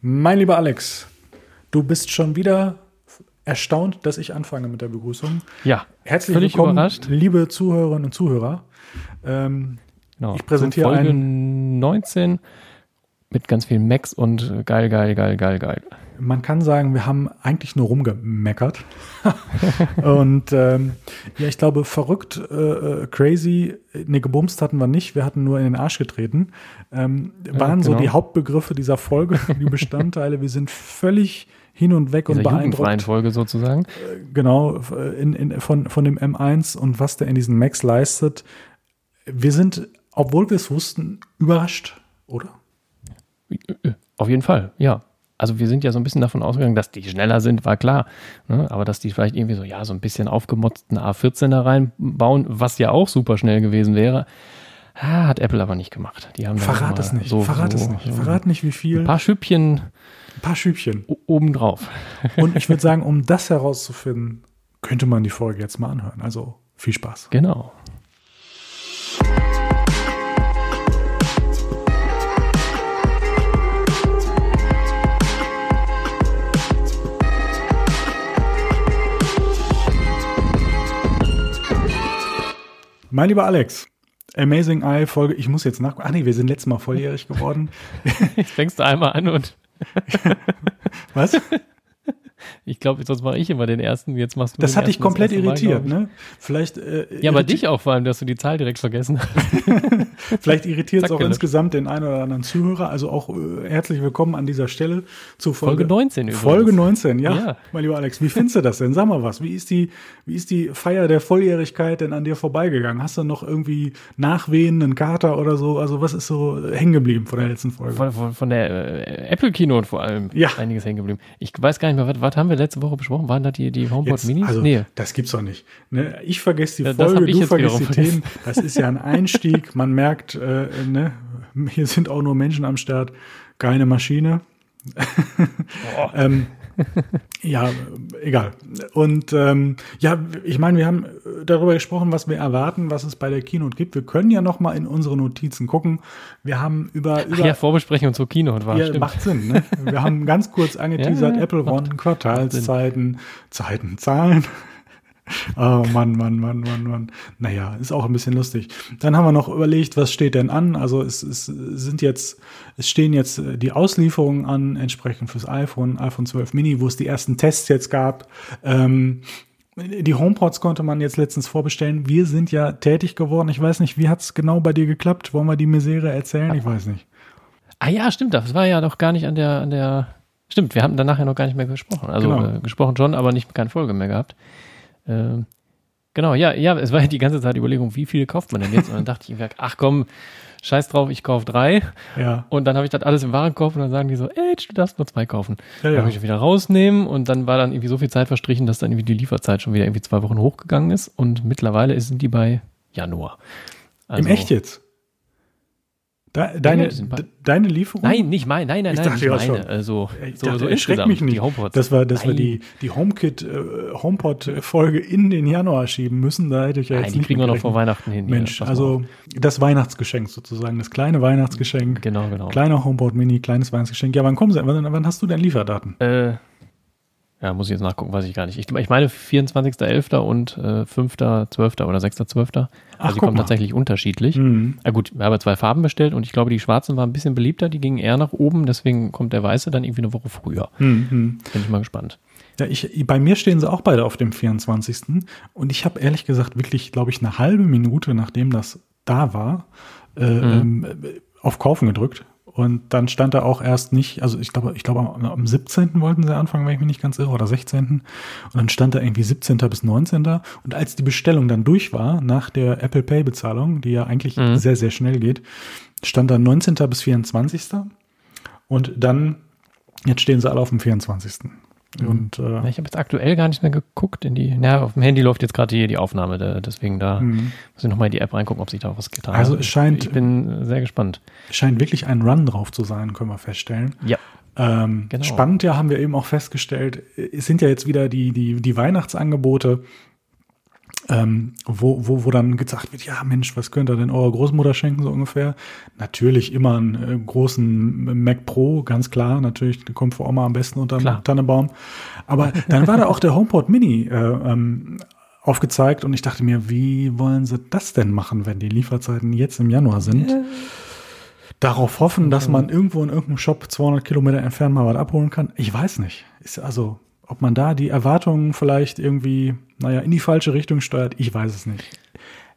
Mein lieber Alex, du bist schon wieder erstaunt, dass ich anfange mit der Begrüßung. Ja, Herzlich willkommen, überrascht. liebe Zuhörerinnen und Zuhörer. Ähm, Genau. Ich präsentiere Folge einen- 19 mit ganz viel Max und geil, geil, geil, geil, geil. man kann sagen, wir haben eigentlich nur rumgemeckert. und ähm, ja, ich glaube, verrückt, äh, äh, crazy, ne, gebumst hatten wir nicht, wir hatten nur in den Arsch getreten. Ähm, waren so genau. die Hauptbegriffe dieser Folge, die Bestandteile. Wir sind völlig hin und weg und Dieser beeindruckt. Folge sozusagen. Genau, in, in, von, von dem M1 und was der in diesen Max leistet. Wir sind, obwohl wir es wussten, überrascht, oder? Auf jeden Fall, ja. Also wir sind ja so ein bisschen davon ausgegangen, dass die schneller sind, war klar. Ne? Aber dass die vielleicht irgendwie so, ja, so ein bisschen aufgemotzten A14er reinbauen, was ja auch super schnell gewesen wäre, ah, hat Apple aber nicht gemacht. Die haben da Verrat es nicht, So, verrat so, es nicht. so Verrat nicht, wie viel. Ein paar Schüppchen Ein paar Schübchen. o- obendrauf. Und ich würde sagen, um das herauszufinden, könnte man die Folge jetzt mal anhören. Also viel Spaß. Genau. Mein lieber Alex, Amazing Eye Folge, ich muss jetzt nachgucken. Ach nee, wir sind letztes Mal volljährig geworden. Jetzt fängst du einmal an und Was? Ich glaube, sonst mache ich immer den ersten. Jetzt machst du Das hat dich komplett Mal, irritiert, ich. ne? Vielleicht, äh, Ja, aber dich auch vor allem, dass du die Zahl direkt vergessen hast. Vielleicht irritiert es auch insgesamt den einen oder anderen Zuhörer. Also auch äh, herzlich willkommen an dieser Stelle zu Folge, Folge 19 übrigens. Folge 19, ja. Ja. Mein lieber Alex, wie findest du das denn? Sag mal was. Wie ist die, wie ist die Feier der Volljährigkeit denn an dir vorbeigegangen? Hast du noch irgendwie Nachwehen, einen Kater oder so? Also was ist so hängen geblieben von der letzten Folge? Von, von, von der äh, Apple Keynote vor allem Ja. einiges hängen geblieben. Ich weiß gar nicht mehr, was, was haben wir letzte Woche besprochen? Waren da die, die HomePod Minis? also, nee. das gibt's doch nicht. Ne? Ich vergesse die Ja, Folge, du vergisst die Themen. Das ist ja ein Einstieg. Man merkt, äh, ne? hier sind auch nur Menschen am Start, keine Maschine. Ähm, ja, egal. Und ähm, ja, ich meine, wir haben äh, darüber gesprochen, was wir erwarten, was es bei der Keynote gibt. Wir können ja noch mal in unsere Notizen gucken. Wir haben über, Ach über ja, Vorbesprechung zur Keynote war, ja, stimmt. macht Sinn. Ne? Wir haben ganz kurz angeteasert, Ja, Apple One, Quartalszeiten, Zeiten, Zahlen. Oh Mann, Mann, Mann, Mann, Mann. Naja, ist auch ein bisschen lustig. Dann haben wir noch überlegt, was steht denn an? Also es, es sind jetzt, es stehen jetzt äh, die Auslieferungen an, entsprechend fürs iPhone, iPhone 12 Mini, wo es die ersten Tests jetzt gab. Ähm, die HomePods konnte man jetzt letztens vorbestellen. Wir sind ja tätig geworden. Ich weiß nicht, wie hat's genau bei dir geklappt? Wollen wir die Misere erzählen? Ich weiß nicht. Ah ja, stimmt, das war ja doch gar nicht an der, an der. Stimmt, wir haben danach ja noch gar nicht mehr gesprochen. Also Genau. äh, gesprochen schon, aber nicht keine Folge mehr gehabt. Ähm, genau, ja, ja, es war ja die ganze Zeit die Überlegung, wie viele kauft man denn jetzt? Und dann dachte ich, ach komm, scheiß drauf, ich kaufe drei. Ja. Und dann habe ich das alles im Warenkorb und dann sagen die so, ey, du darfst nur zwei kaufen. Ja, ja. Dann habe ich wieder rausnehmen und dann war dann irgendwie so viel Zeit verstrichen, dass dann irgendwie die Lieferzeit schon wieder irgendwie zwei Wochen hochgegangen ist und mittlerweile sind die bei Januar. Also, Im Echt jetzt? De deine, deine Lieferung? Nein, nicht mein, nein, nein, Ich nein, dachte nicht ja schon. meine. Also, Ich so, dachte, so erschreck mich nicht, die HomePods. dass wir, dass wir Nein. die, die HomeKit, äh, HomePod-Folge in den Januar schieben müssen. Da hätte ich ja Nein, jetzt die nicht kriegen wir noch vor. Weihnachten hin. Mensch, mal also das Weihnachtsgeschenk sozusagen, das kleine Weihnachtsgeschenk. Genau, genau. Kleiner HomePod Mini, kleines Weihnachtsgeschenk. Ja, wann kommen sie? Wann, wann hast du denn Lieferdaten? Äh, ja, muss ich jetzt nachgucken, weiß ich gar nicht. Ich, ich meine 24.11. und äh, 5.12. oder 6.12. Ach, Also die kommen mal. tatsächlich unterschiedlich. Mhm. Ja gut, wir haben zwei Farben bestellt und ich glaube, die schwarzen waren ein bisschen beliebter, die gingen eher nach oben, deswegen kommt der weiße dann irgendwie eine Woche früher. Mhm. Bin ich mal gespannt. Ja, ich, bei mir stehen sie auch beide auf dem 24. Und ich habe ehrlich gesagt wirklich, glaube ich, eine halbe Minute, nachdem das da war, äh, ähm, äh, auf Kaufen gedrückt. Und dann stand da auch erst nicht, also ich glaube, ich glaube am, am 17. wollten sie anfangen, wenn ich mich nicht ganz irre, oder 16. Und dann stand da irgendwie 17. bis 19. Und als die Bestellung dann durch war, nach der Apple Pay Bezahlung, die ja eigentlich Mhm. sehr, sehr schnell geht, stand da 19. bis 24. Und dann, jetzt stehen sie alle auf dem 24. Und äh, Ich habe jetzt aktuell gar nicht mehr geguckt in die, na, auf dem Handy läuft jetzt gerade die, die Aufnahme, deswegen da muss ich nochmal in die App reingucken, ob sich da was getan Mhm. Also hat. es scheint- Ich bin sehr gespannt. scheint wirklich ein Run drauf zu sein, können wir feststellen. Ja. Ähm, Genau. Spannend ja, haben wir eben auch festgestellt, es sind ja jetzt wieder die, die, die Weihnachtsangebote. Ähm, wo, wo, wo dann gesagt wird, ja Mensch, was könnt ihr denn eurer Großmutter schenken, so ungefähr? Natürlich immer einen äh, großen Mac Pro, ganz klar, natürlich kommt für Oma am besten unter dem Tannenbaum. Aber dann war da auch der HomePod Mini äh, ähm, aufgezeigt und ich dachte mir, wie wollen sie das denn machen, wenn die Lieferzeiten jetzt im Januar sind? Ja. Darauf hoffen, dass man irgendwo in irgendeinem Shop 200 Kilometer entfernt mal was abholen kann? Ich weiß nicht. Ist also ob man da die Erwartungen vielleicht irgendwie, naja, in die falsche Richtung steuert, ich weiß es nicht.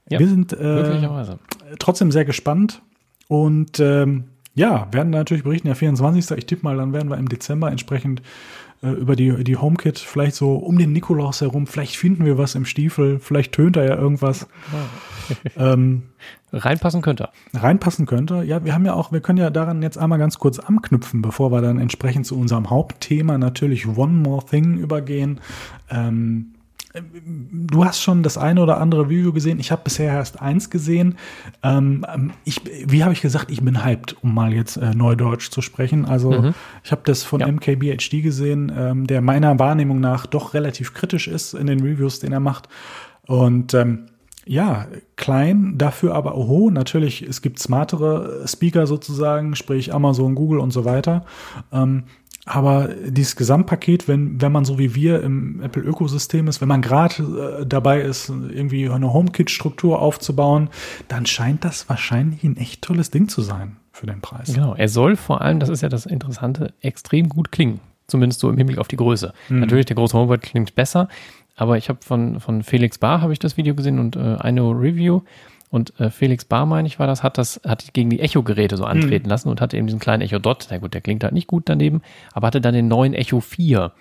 Ja, Wir sind äh, trotzdem sehr gespannt und ähm, ja, werden natürlich berichten, der 24. Ich tippe mal, dann werden wir im Dezember entsprechend äh, über die, die HomeKit vielleicht so um den Nikolaus herum, vielleicht finden wir was im Stiefel, vielleicht tönt da ja irgendwas. ähm, Reinpassen könnte. Reinpassen könnte. Ja, wir haben ja auch, wir können ja daran jetzt einmal ganz kurz anknüpfen, bevor wir dann entsprechend zu unserem Hauptthema natürlich One More Thing übergehen. Ähm, Du hast schon das eine oder andere Video gesehen. Ich habe bisher erst eins gesehen. Ähm, ich, wie habe ich gesagt, ich bin hyped, um mal jetzt äh, Neudeutsch zu sprechen. Also mhm. ich habe das von ja. MKBHD gesehen, ähm, der meiner Wahrnehmung nach doch relativ kritisch ist in den Reviews, den er macht. Und ähm, ja, klein, dafür aber oho, natürlich, es gibt smartere Speaker sozusagen, sprich Amazon, Google und so weiter. Ähm, aber dieses Gesamtpaket, wenn, wenn man so wie wir im Apple-Ökosystem ist, wenn man gerade äh, dabei ist, irgendwie eine HomeKit-Struktur aufzubauen, dann scheint das wahrscheinlich ein echt tolles Ding zu sein für den Preis. Genau, er soll vor allem, das ist ja das Interessante, extrem gut klingen. Zumindest so im Hinblick auf die Größe. Mhm. Natürlich, der große HomePod klingt besser, aber ich habe von, von Felix Bar habe ich das Video gesehen und äh, eine Review. Und äh, Felix Bar, meine ich, war das, hat das, hat gegen die Echo-Geräte so antreten mhm. lassen und hatte eben diesen kleinen Echo Dot. Na gut, der klingt halt nicht gut daneben, aber hatte dann den neuen Echo 4.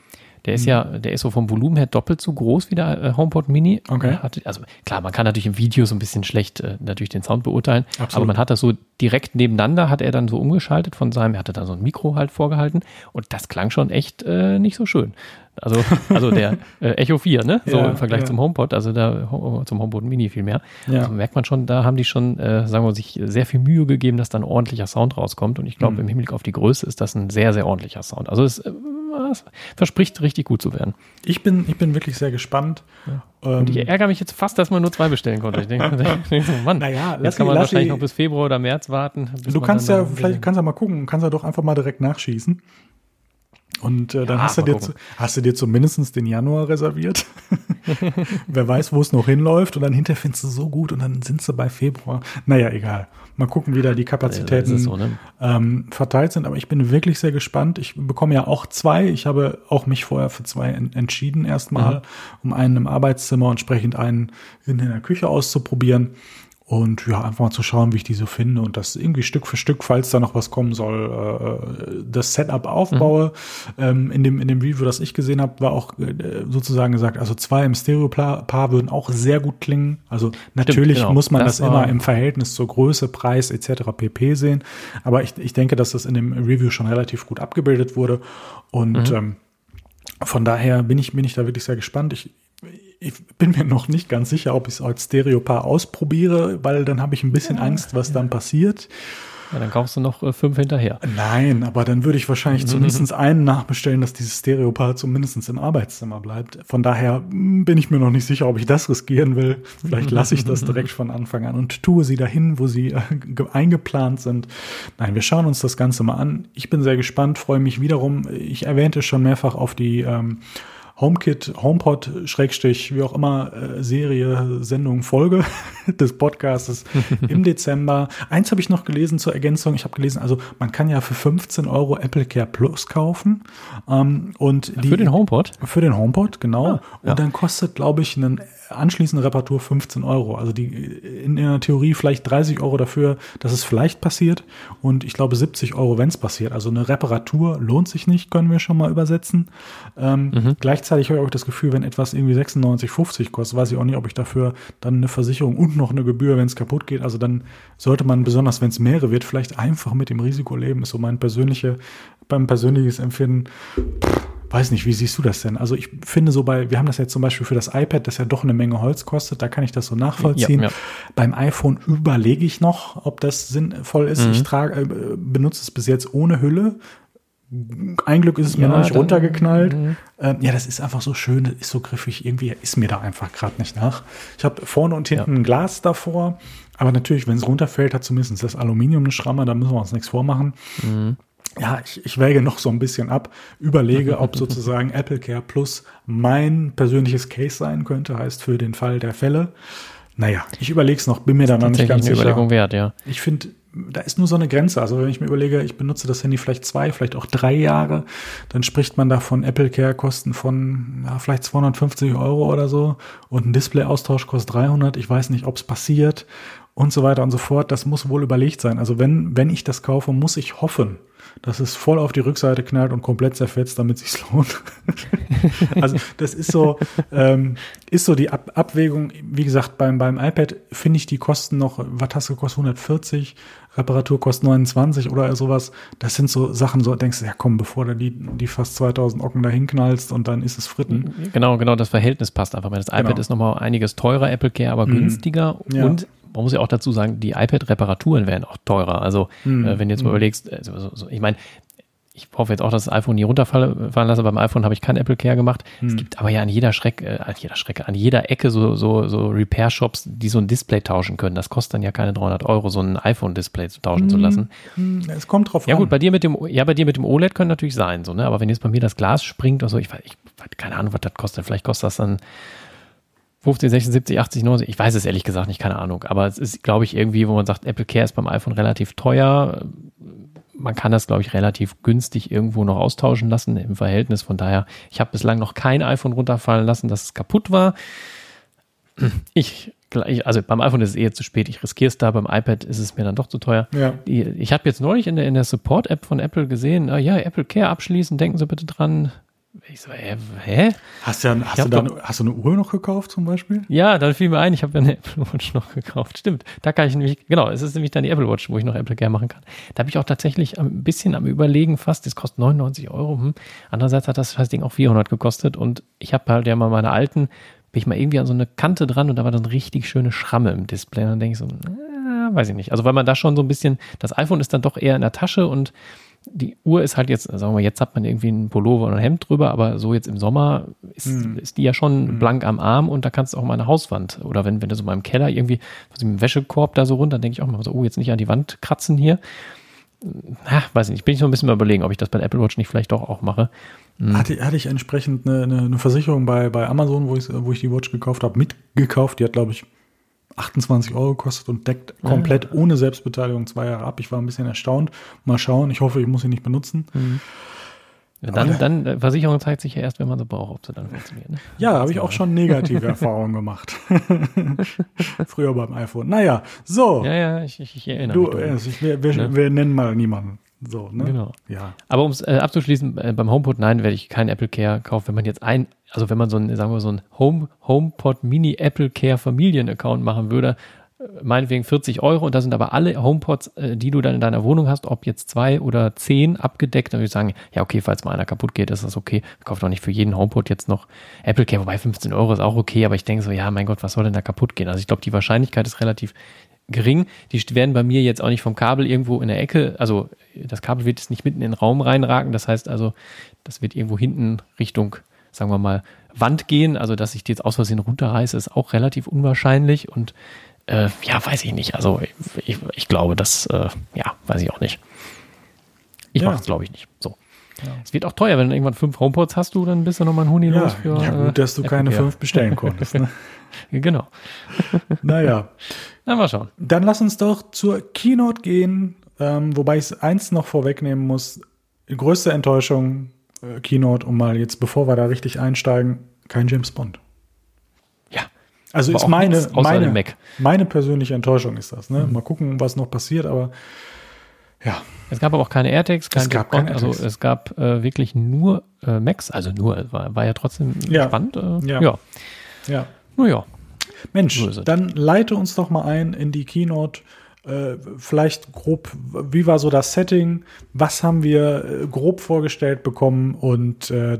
Der ist mhm. ja, der ist so vom Volumen her doppelt so groß wie der äh, HomePod Mini. Okay. Hatte, also klar, man kann natürlich im Video so ein bisschen schlecht äh, natürlich den Sound beurteilen, Absolut. aber man hat das so direkt nebeneinander, hat er dann so umgeschaltet von seinem, er hatte da so ein Mikro halt vorgehalten und das klang schon echt äh, nicht so schön. Also, also der äh, Echo 4, ne? So ja, im Vergleich ja. zum HomePod, also da zum HomePod Mini viel mehr. Ja. Also merkt man schon, da haben die schon, äh, sagen wir, sich sehr viel Mühe gegeben, dass dann ordentlicher Sound rauskommt. Und ich glaube, mhm. im Hinblick auf die Größe ist das ein sehr, sehr ordentlicher Sound. Also es äh, es verspricht richtig gut zu werden. Ich bin, ich bin wirklich sehr gespannt. Ja. Und ich ähm, ärgere mich jetzt fast, dass man nur zwei bestellen konnte. Ich denke, denk so, Mann, naja, jetzt kann man wahrscheinlich noch bis Februar oder März warten. Du kannst ja, vielleicht kannst du ja mal gucken, kannst ja doch einfach mal direkt nachschießen. Und äh, dann ja, hast, du dir zu, hast du dir zumindest den Januar reserviert. Wer weiß, wo es noch hinläuft. Und dann hinterher findest du so gut und dann sind sie bei Februar. Naja, egal. Mal gucken, wie da die Kapazitäten so, ne? ähm, verteilt sind. Aber ich bin wirklich sehr gespannt. Ich bekomme ja auch zwei. Ich habe auch mich vorher für zwei en entschieden erstmal, mhm. um einen im Arbeitszimmer und entsprechend einen in der Küche auszuprobieren. Und ja, einfach mal zu schauen, wie ich die so finde und das irgendwie Stück für Stück, falls da noch was kommen soll, äh, das Setup aufbaue. Mhm. Ähm, in, dem, in dem Review, das ich gesehen habe, war auch äh, sozusagen gesagt, also zwei im Stereo-Paar würden auch sehr gut klingen. Also natürlich Stimmt, genau. muss man das, das immer im Verhältnis zur Größe, Preis etc. pp sehen. Aber ich, ich denke, dass das in dem Review schon relativ gut abgebildet wurde. Und mhm. ähm, von daher bin ich, bin ich da wirklich sehr gespannt. Ich, ich bin mir noch nicht ganz sicher, ob ich es als Stereopaar ausprobiere, weil dann habe ich ein bisschen ja, Angst, was dann passiert. Ja, dann kaufst du noch äh, fünf hinterher. Nein, aber dann würde ich wahrscheinlich mhm. zumindest einen nachbestellen, dass dieses Stereopaar zumindest im Arbeitszimmer bleibt. Von daher hm, bin ich mir noch nicht sicher, ob ich das riskieren will. Vielleicht lasse ich das direkt von Anfang an und tue sie dahin, wo sie äh, eingeplant sind. Nein, wir schauen uns das Ganze mal an. Ich bin sehr gespannt, freue mich wiederum. Ich erwähnte schon mehrfach auf die ähm, HomeKit, HomePod, Schrägstrich, wie auch immer, äh, Serie, Sendung, Folge des Podcasts im Dezember. Eins habe ich noch gelesen zur Ergänzung. Ich habe gelesen, also man kann ja für 15 Euro Apple Care Plus kaufen. Ähm, und die, für den HomePod? Für den HomePod, genau. Ah, ja. Und dann kostet, glaube ich, einen anschließende Reparatur 15 Euro. Also die in der Theorie vielleicht 30 Euro dafür, dass es vielleicht passiert und ich glaube 70 Euro, wenn es passiert. Also eine Reparatur lohnt sich nicht, können wir schon mal übersetzen. Ähm, mhm. Gleichzeitig habe ich auch das Gefühl, wenn etwas irgendwie 96, 50 kostet, weiß ich auch nicht, ob ich dafür dann eine Versicherung und noch eine Gebühr, wenn es kaputt geht. Also dann sollte man besonders, wenn es mehrere wird, vielleicht einfach mit dem Risiko leben. Ist so mein persönliche, beim persönliches Empfinden. Pff, weiß nicht, wie siehst du das denn? Also ich finde so bei, wir haben das jetzt zum Beispiel für das iPad, das ja doch eine Menge Holz kostet, da kann ich das so nachvollziehen. Ja, ja. Beim iPhone überlege ich noch, ob das sinnvoll ist. Mhm. Ich trage, äh, benutze es bis jetzt ohne Hülle, Ein Glück ist es mir noch nicht runtergeknallt. Mhm. Ähm, ja, das ist einfach so schön, das ist so griffig. Irgendwie ist mir da einfach gerade nicht nach. Ich habe vorne und hinten ja. ein Glas davor. Aber natürlich, wenn es runterfällt, hat zumindest das Aluminium eine Schramme. Da müssen wir uns nichts vormachen. Mhm. Ja, ich, ich wäge noch so ein bisschen ab, überlege, ob sozusagen Apple Care Plus mein persönliches Case sein könnte, heißt für den Fall der Fälle. Naja, ich überlege es noch, bin mir da noch nicht ganz eine sicher. Überlegung wert, ja. Ich finde, da ist nur so eine Grenze. Also wenn ich mir überlege, ich benutze das Handy vielleicht zwei, vielleicht auch drei Jahre, dann spricht man da von Apple Care Kosten von ja, vielleicht 250 Euro oder so und ein Display-Austausch kostet 300. Ich weiß nicht, ob es passiert und so weiter und so fort. Das muss wohl überlegt sein. Also wenn, wenn ich das kaufe, muss ich hoffen, dass es voll auf die Rückseite knallt und komplett zerfetzt, damit es sich lohnt. also das ist so, ähm, ist so die Ab Abwägung. Wie gesagt, beim, beim iPad finde ich die Kosten noch, was hast du gekostet? 140, Reparatur kostet 29 oder sowas. Das sind so Sachen, so denkst du, ja komm, bevor du die, die fast 2000 Ocken dahin knallst und dann ist es Fritten. Genau, genau, das Verhältnis passt einfach. Das iPad genau. ist nochmal einiges teurer, Apple Care aber mhm. günstiger ja. und man muss ja auch dazu sagen, die iPad-Reparaturen werden auch teurer. Also hm. äh, wenn du jetzt mal hm. überlegst, also, so, so, ich meine, ich hoffe jetzt auch, dass das iPhone nie runterfallen lasse. Beim iPhone habe ich kein Apple Care gemacht. Hm. Es gibt aber ja an jeder Schreck, äh, an jeder Schrecke, an jeder Ecke so, so, so Repair-Shops, die so ein Display tauschen können. Das kostet dann ja keine 300 Euro, so ein iPhone-Display zu tauschen hm. zu lassen. Hm. Es kommt drauf ja, an. Ja gut, bei dir mit dem, ja, bei dir mit dem OLED können natürlich sein, so, ne? Aber wenn jetzt bei mir das Glas springt oder so, ich, ich keine Ahnung, was das kostet. Vielleicht kostet das dann 50, 60, 70, 80, 90, ich weiß es ehrlich gesagt nicht, keine Ahnung. Aber es ist, glaube ich, irgendwie, wo man sagt, Apple Care ist beim iPhone relativ teuer. Man kann das, glaube ich, relativ günstig irgendwo noch austauschen lassen im Verhältnis. Von daher, ich habe bislang noch kein iPhone runterfallen lassen, dass es kaputt war. Ich also beim iPhone ist es eher zu spät, ich riskiere es da, beim iPad ist es mir dann doch zu teuer. Ja. Ich habe jetzt neulich in der, in der Support-App von Apple gesehen, ah ja, Apple Care abschließen, denken Sie bitte dran, ich so, hä? hä? Hast, ja, hast, du dann, doch, hast du eine Uhr noch gekauft zum Beispiel? Ja, dann fiel mir ein, ich habe ja eine Apple Watch noch gekauft. Stimmt. Da kann ich nämlich, genau, es ist nämlich dann die Apple Watch, wo ich noch Apple Care machen kann. Da habe ich auch tatsächlich ein bisschen am Überlegen fast, das kostet 99 Euro. Hm. Andererseits hat das, das Ding auch 400 gekostet und ich habe halt ja mal meine alten, bin ich mal irgendwie an so eine Kante dran und da war dann richtig schöne Schramme im Display. Und dann denke ich so, äh, weiß ich nicht. Also weil man da schon so ein bisschen, das iPhone ist dann doch eher in der Tasche und die Uhr ist halt jetzt, sagen wir, jetzt hat man irgendwie einen Pullover oder ein Hemd drüber, aber so jetzt im Sommer ist, hm. ist die ja schon hm. blank am Arm und da kannst du auch mal eine Hauswand oder wenn, wenn du so mal im Keller irgendwie was im Wäschekorb da so runter, denke ich auch mal so, oh, jetzt nicht an die Wand kratzen hier. Na, weiß ich nicht, bin ich so ein bisschen mal überlegen, ob ich das bei der Apple Watch nicht vielleicht doch auch mache. Hm. Hatte, hatte ich entsprechend eine, eine, eine Versicherung bei, bei Amazon, wo ich, wo ich die Watch gekauft habe, mitgekauft. Die hat, glaube ich, 28 Euro gekostet und deckt komplett ja. ohne Selbstbeteiligung zwei Jahre ab. Ich war ein bisschen erstaunt. Mal schauen. Ich hoffe, ich muss sie nicht benutzen. Mhm. Ja, dann, dann, äh, Versicherung zeigt sich ja erst, wenn man sie braucht, ob sie dann funktioniert. Ne? Ja, habe ich auch schon negative Erfahrungen gemacht. Früher beim iPhone. Naja, so. Ja, ja, ich, ich, ich erinnere du, mich. Also ich, wir, wir, ne? wir nennen mal niemanden. So, ne? Genau. Ja. Aber um es äh, abzuschließen, äh, beim HomePod, nein, werde ich kein Apple Care kaufen. Wenn man jetzt ein, also wenn man so ein, sagen wir so ein Home, HomePod Mini Apple Care Familien-Account machen würde, äh, meinetwegen 40 Euro und da sind aber alle HomePods, äh, die du dann in deiner Wohnung hast, ob jetzt zwei oder zehn abgedeckt, dann würde ich sagen, ja okay, falls mal einer kaputt geht, ist das okay. Kauft doch nicht für jeden HomePod jetzt noch Apple Care, wobei 15 Euro ist auch okay, aber ich denke so, ja mein Gott, was soll denn da kaputt gehen? Also ich glaube, die Wahrscheinlichkeit ist relativ gering. Die werden bei mir jetzt auch nicht vom Kabel irgendwo in der Ecke, also das Kabel wird jetzt nicht mitten in den Raum reinragen. Das heißt also, das wird irgendwo hinten Richtung, sagen wir mal, Wand gehen. Also, dass ich die jetzt aus Versehen runterreiße, ist auch relativ unwahrscheinlich. Und äh, ja, weiß ich nicht. Also, ich, ich glaube, das, äh, ja, weiß ich auch nicht. Ich ja. mache es, glaube ich, nicht. So. Ja. Es wird auch teuer, wenn du irgendwann fünf HomePods hast, du, dann bist du nochmal ein Huni ja, los für. Ja, gut, dass du äh, keine fünf bestellen konntest. Ne? genau. Naja. Na, mal schauen. Dann lass uns doch zur Keynote gehen, ähm, wobei ich eins noch vorwegnehmen muss. Die größte Enttäuschung, äh, Keynote, um mal jetzt, bevor wir da richtig einsteigen, kein James Bond. Ja. Also ist meine, meine, meine persönliche Enttäuschung ist das. Ne? Mhm. Mal gucken, was noch passiert, aber ja. Es gab aber auch keine AirTags, kein es gab keine also es gab äh, wirklich nur äh, Max, also nur, war, war ja trotzdem ja. spannend. Äh, ja. ja. Ja. Naja. Mensch, so dann leite uns doch mal ein in die Keynote. Äh, vielleicht grob, wie war so das Setting? Was haben wir äh, grob vorgestellt bekommen? Und äh,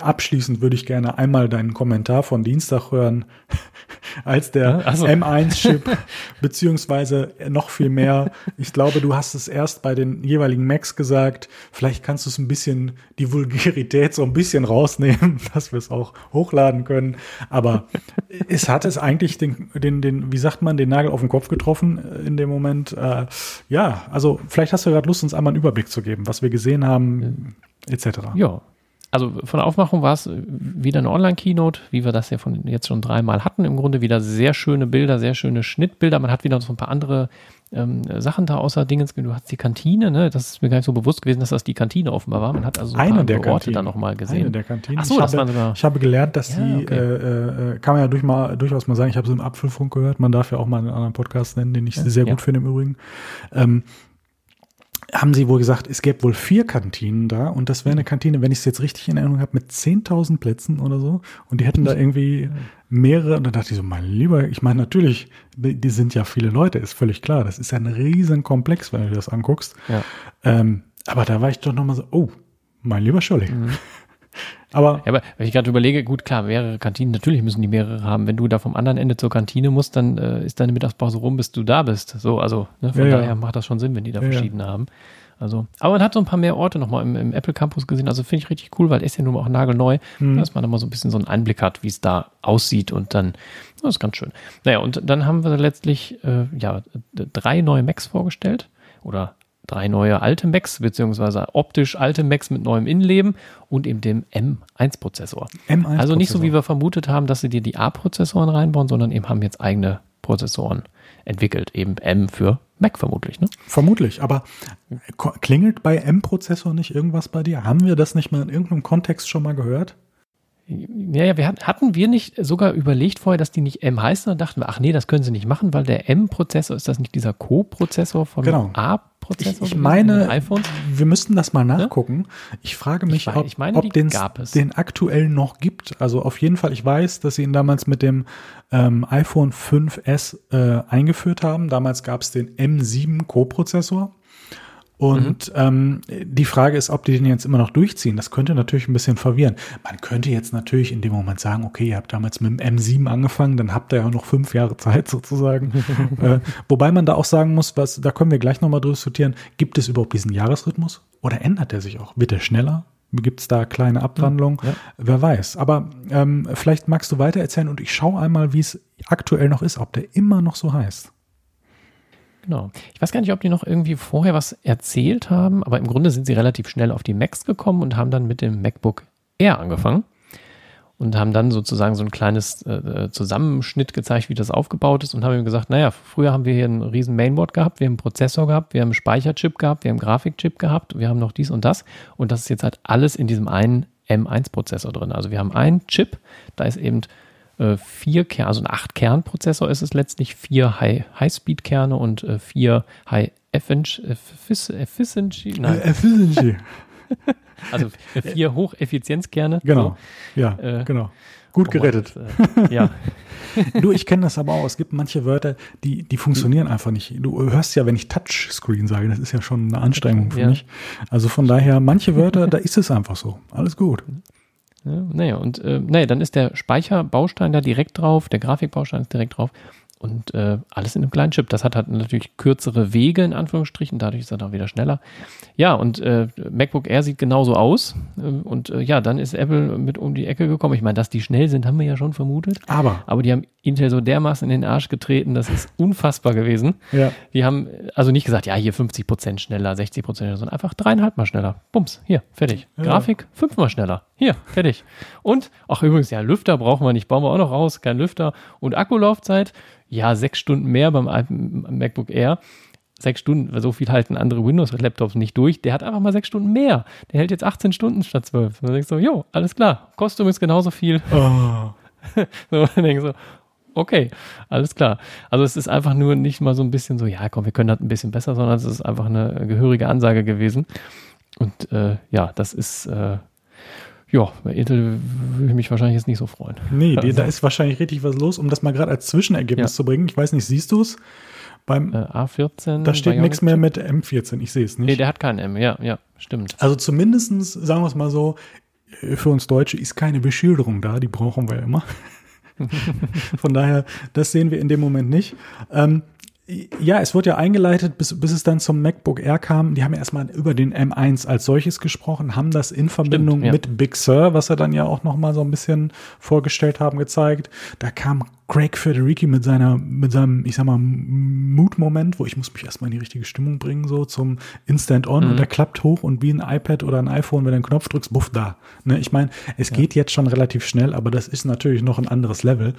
abschließend würde ich gerne einmal deinen Kommentar von Dienstag hören. als der so. M1-Chip, beziehungsweise noch viel mehr. Ich glaube, du hast es erst bei den jeweiligen Macs gesagt. Vielleicht kannst du es ein bisschen, die Vulgarität so ein bisschen rausnehmen, dass wir es auch hochladen können. Aber es hat es eigentlich den, den, den, wie sagt man, den Nagel auf den Kopf getroffen in dem Moment. Äh, ja, also vielleicht hast du gerade Lust, uns einmal einen Überblick zu geben, was wir gesehen haben, etc. Ja, also von der Aufmachung war es wieder eine Online-Keynote, wie wir das ja von jetzt schon dreimal hatten. Im Grunde wieder sehr schöne Bilder, sehr schöne Schnittbilder. Man hat wieder so ein paar andere ähm, Sachen da außer Dingens. Du hast die Kantine, ne? Das ist mir gar nicht so bewusst gewesen, dass das die Kantine offenbar war. Man hat also so ein eine paar der Orte dann nochmal gesehen. Eine der Kantinen. Ach so, ich das habe, sogar. Ich habe gelernt, dass Ja, die, okay. äh, äh, kann man ja durch mal, durchaus mal sagen, ich habe so im Apfelfunk gehört, man darf ja auch mal einen anderen Podcast nennen, den ich sehr ja. gut finde im Übrigen. Ähm, haben sie wohl gesagt, es gäbe wohl vier Kantinen da und das wäre eine Kantine, wenn ich es jetzt richtig in Erinnerung habe, mit 10.000 Plätzen oder so und die hätten da irgendwie mehrere und dann dachte ich so, mein Lieber, ich meine natürlich, die, die sind ja viele Leute, ist völlig klar, das ist ein riesen Komplex, wenn du dir das anguckst. Ja. Ähm, aber da war ich doch nochmal so, oh, mein lieber Scholli. Mhm. Aber Ja, aber wenn ich gerade überlege, gut, klar, mehrere Kantinen, natürlich müssen die mehrere haben. Wenn du da vom anderen Ende zur Kantine musst, dann äh, ist deine Mittagspause rum, bis du da bist. So, also ne, von Ja, ja. daher macht das schon Sinn, wenn die da Ja, ja. verschiedene haben. Also, aber man hat so ein paar mehr Orte nochmal im, im Apple Campus gesehen. Also finde ich richtig cool, weil ist ja nun auch nagelneu, Mhm. dass man da mal so ein bisschen so einen Einblick hat, wie es da aussieht und dann, das ist ganz schön. Naja, und dann haben wir letztlich äh, ja drei neue Macs vorgestellt oder drei neue alte Macs, beziehungsweise optisch alte Macs mit neuem Innenleben und eben dem M1-Prozessor. M1 Also nicht so, wie wir vermutet haben, dass sie dir die A-Prozessoren reinbauen, sondern eben haben jetzt eigene Prozessoren entwickelt. Eben M für Mac vermutlich. Ne? Vermutlich, aber klingelt bei M-Prozessor nicht irgendwas bei dir? Haben wir das nicht mal in irgendeinem Kontext schon mal gehört? Ja, ja, wir hat, hatten wir nicht sogar überlegt vorher, dass die nicht M heißen? Dann dachten wir, ach nee, das können sie nicht machen, weil der M-Prozessor ist das nicht dieser Co-Prozessor vom Genau. A-Prozessor? Ich, ich gewesen, meine, iPhones? wir müssten das mal nachgucken. Ich frage mich, Ich ob, ich meine, ob es. den aktuell noch gibt. Also auf jeden Fall, ich weiß, dass sie ihn damals mit dem ähm, iPhone 5S äh, eingeführt haben. Damals gab es den M7 Co-Prozessor. Und ähm, die Frage ist, ob die den jetzt immer noch durchziehen. Das könnte natürlich ein bisschen verwirren. Man könnte jetzt natürlich in dem Moment sagen, okay, ihr habt damals mit dem M7 angefangen, dann habt ihr ja noch fünf Jahre Zeit sozusagen. äh, wobei man da auch sagen muss, was, da können wir gleich nochmal drüber diskutieren, gibt es überhaupt diesen Jahresrhythmus oder ändert er sich auch? Wird er schneller? Gibt es da kleine Abwandlungen? Ja. Wer weiß. Aber ähm, vielleicht magst du weiter erzählen und ich schaue einmal, wie es aktuell noch ist, ob der immer noch so heißt. Genau. Ich weiß gar nicht, ob die noch irgendwie vorher was erzählt haben, aber im Grunde sind sie relativ schnell auf die Macs gekommen und haben dann mit dem MacBook Air angefangen und haben dann sozusagen so ein kleines äh, Zusammenschnitt gezeigt, wie das aufgebaut ist und haben ihm gesagt, naja, früher haben wir hier ein riesen Mainboard gehabt, wir haben einen Prozessor gehabt, wir haben einen Speicherchip gehabt, wir haben einen Grafikchip gehabt, wir haben noch dies und das und das ist jetzt halt alles in diesem einen M1-Prozessor drin. Also wir haben einen Chip, da ist eben äh, vier Kerne, also ein 8-Kern-Prozessor ist es letztlich, vier High- High-Speed-Kerne und äh, vier High-Efficiency, nein, Äh, Efficiency. also äh, vier Hocheffizienzkerne. Genau. Ja, Äh, genau. Gut gerettet. Und, äh, ja, Du, ich kenne das aber auch. Es gibt manche Wörter, die, die funktionieren einfach nicht. Du hörst ja, wenn ich Touchscreen sage, das ist ja schon eine Anstrengung für Ja. mich. Also von daher, manche Wörter, da ist es einfach so. Alles gut. Ja, naja, und äh, naja, dann ist der Speicherbaustein da direkt drauf, der Grafikbaustein ist direkt drauf und äh, alles in einem kleinen Chip. Das hat halt natürlich kürzere Wege in Anführungsstrichen, dadurch ist er dann wieder schneller. Ja, und äh, MacBook Air sieht genauso aus äh, und ja, dann ist Apple mit um die Ecke gekommen. Ich meine, dass die schnell sind, haben wir ja schon vermutet. Aber, Aber die haben Intel so dermaßen in den Arsch getreten, das ist unfassbar gewesen. ja, Die haben also nicht gesagt, ja, hier 50 Prozent schneller, 60 Prozent schneller, sondern einfach dreieinhalb Mal schneller. Bums, hier, fertig. Ja. Grafik fünfmal schneller. Hier, fertig. Und, ach übrigens, ja, Lüfter brauchen wir nicht, bauen wir auch noch raus, kein Lüfter. Und Akkulaufzeit, ja, sechs Stunden mehr beim MacBook Air. Sechs Stunden, so viel halten andere Windows-Laptops nicht durch. Der hat einfach mal sechs Stunden mehr. Der hält jetzt 18 Stunden statt 12. Und dann denkst du, jo, alles klar. Kostet übrigens genauso viel. oh, So, und denkst so, okay, alles klar. Also es ist einfach nur nicht mal so ein bisschen so, ja, komm, wir können das ein bisschen besser, sondern es ist einfach eine gehörige Ansage gewesen. Und äh, ja, das ist, äh, ja, bei Intel würde ich mich wahrscheinlich jetzt nicht so freuen. nee, Also- da ist wahrscheinlich richtig was los, um das mal gerade als Zwischenergebnis Ja. zu bringen. Ich weiß nicht, siehst du es? Beim, Äh, A14. da steht nichts mehr mit M14, ich sehe es nicht. Nee, der hat keinen M, ja, ja, stimmt. Also zumindestens sagen wir es mal so, äh, für uns Deutsche ist keine Beschilderung da, die brauchen wir immer. Von daher, das sehen wir in dem Moment nicht. Ähm, ja, es wurde ja eingeleitet, bis, bis es dann zum MacBook Air kam. Die haben ja erstmal über den M1 als solches gesprochen, haben das in Verbindung Stimmt, ja. mit Big Sur, was sie dann ja auch noch mal so ein bisschen vorgestellt haben, gezeigt. Da kam Craig Federici mit seiner, mit seinem, ich sag mal, Mood-Moment, wo ich muss mich erstmal in die richtige Stimmung bringen, so zum Instant On mhm. und der klappt hoch und wie ein iPad oder ein iPhone, wenn du einen Knopf drückst, buff, da. Ne, ich meine, es ja. geht jetzt schon relativ schnell, aber das ist natürlich noch ein anderes Level.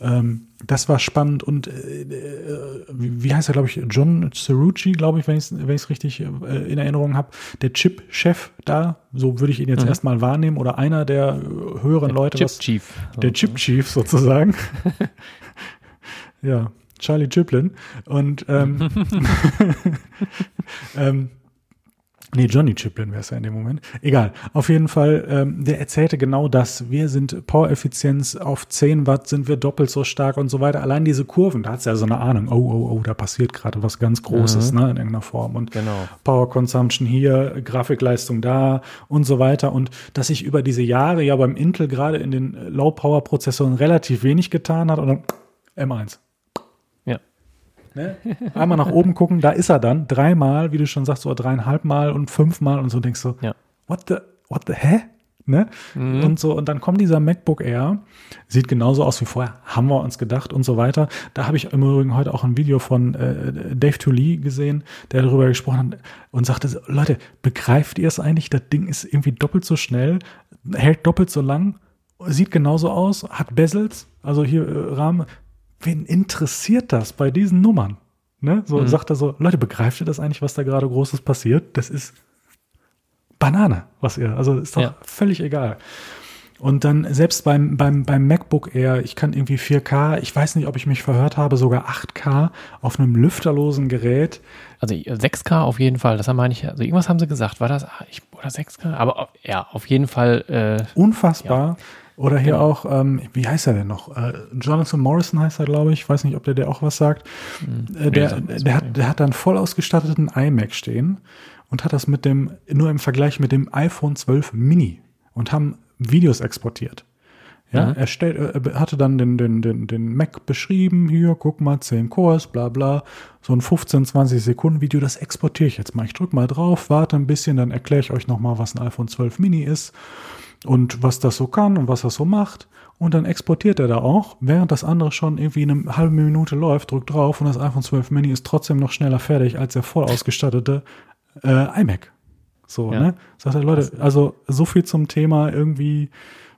Ähm, das war spannend und äh, äh, wie heißt er, glaube ich, John Cerrucci, glaube ich, wenn ich es richtig äh, in Erinnerung habe, der Chip-Chef da, so würde ich ihn jetzt mhm. erstmal wahrnehmen, oder einer der höheren der Leute. Chip was, Chief. Der Chip Chief sozusagen. ja, Charlie Chiplin. Und ähm, ähm, Nee, Johnny Chiplin wäre es ja in dem Moment. Egal. Auf jeden Fall, ähm, der erzählte genau das. Wir sind Power-Effizienz auf 10 Watt, sind wir doppelt so stark und so weiter. Allein diese Kurven, da hat es ja so eine Ahnung, oh, oh, oh, da passiert gerade was ganz Großes, mhm. ne, in irgendeiner Form. Und genau. Power Consumption hier, Grafikleistung da und so weiter. Und dass sich über diese Jahre ja beim Intel gerade in den Low-Power-Prozessoren relativ wenig getan hat und dann M1. Ne? Einmal nach oben gucken, da ist er dann. Dreimal, wie du schon sagst, oder dreieinhalb Mal und fünfmal und so denkst du, ja. what the, what the, hä? Ne? Mhm. Und so, und dann kommt dieser MacBook Air, sieht genauso aus wie vorher, haben wir uns gedacht und so weiter. Da habe ich im Übrigen heute auch ein Video von äh, Dave Tooley gesehen, der darüber gesprochen hat und sagte, Leute, begreift ihr es eigentlich? Das Ding ist irgendwie doppelt so schnell, hält doppelt so lang, sieht genauso aus, hat Bezels, also hier äh, Rahmen, wen interessiert das bei diesen Nummern? Ne? So mhm. sagt er so, Leute, begreift ihr das eigentlich, was da gerade Großes passiert? Das ist Banane, was ihr, also ist doch ja. völlig egal. Und dann selbst beim, beim, beim MacBook Air, ich kann irgendwie 4K, ich weiß nicht, ob ich mich verhört habe, sogar 8K auf einem lüfterlosen Gerät. Also 6K auf jeden Fall, das meine ich, also irgendwas haben sie gesagt, war das, ich, oder 6K? Aber ja, auf jeden Fall. Äh, Unfassbar. Ja. Oder hier genau. auch, ähm, wie heißt er denn noch? Äh, Jonathan Morrison heißt er, glaube ich. Ich weiß nicht, ob der der auch was sagt. Mhm. Äh, der, der, hat, der hat dann voll ausgestatteten iMac stehen und hat das mit dem, nur im Vergleich mit dem iPhone 12 Mini und haben Videos exportiert. Ja, mhm. er stellt, er hatte dann den, den, den, den Mac beschrieben, hier, guck mal, 10 Cores, bla bla, so ein 15, 20 Sekunden Video, das exportiere ich jetzt mal. Ich drücke mal drauf, warte ein bisschen, dann erkläre ich euch nochmal, was ein iPhone 12 Mini ist und was das so kann und was das so macht. Und dann exportiert er da auch, während das andere schon irgendwie eine halbe Minute läuft, drückt drauf und das iPhone 12 Mini ist trotzdem noch schneller fertig als der voll ausgestattete äh, iMac. So, ja. ne? Sagt er, Leute, also so viel zum Thema irgendwie,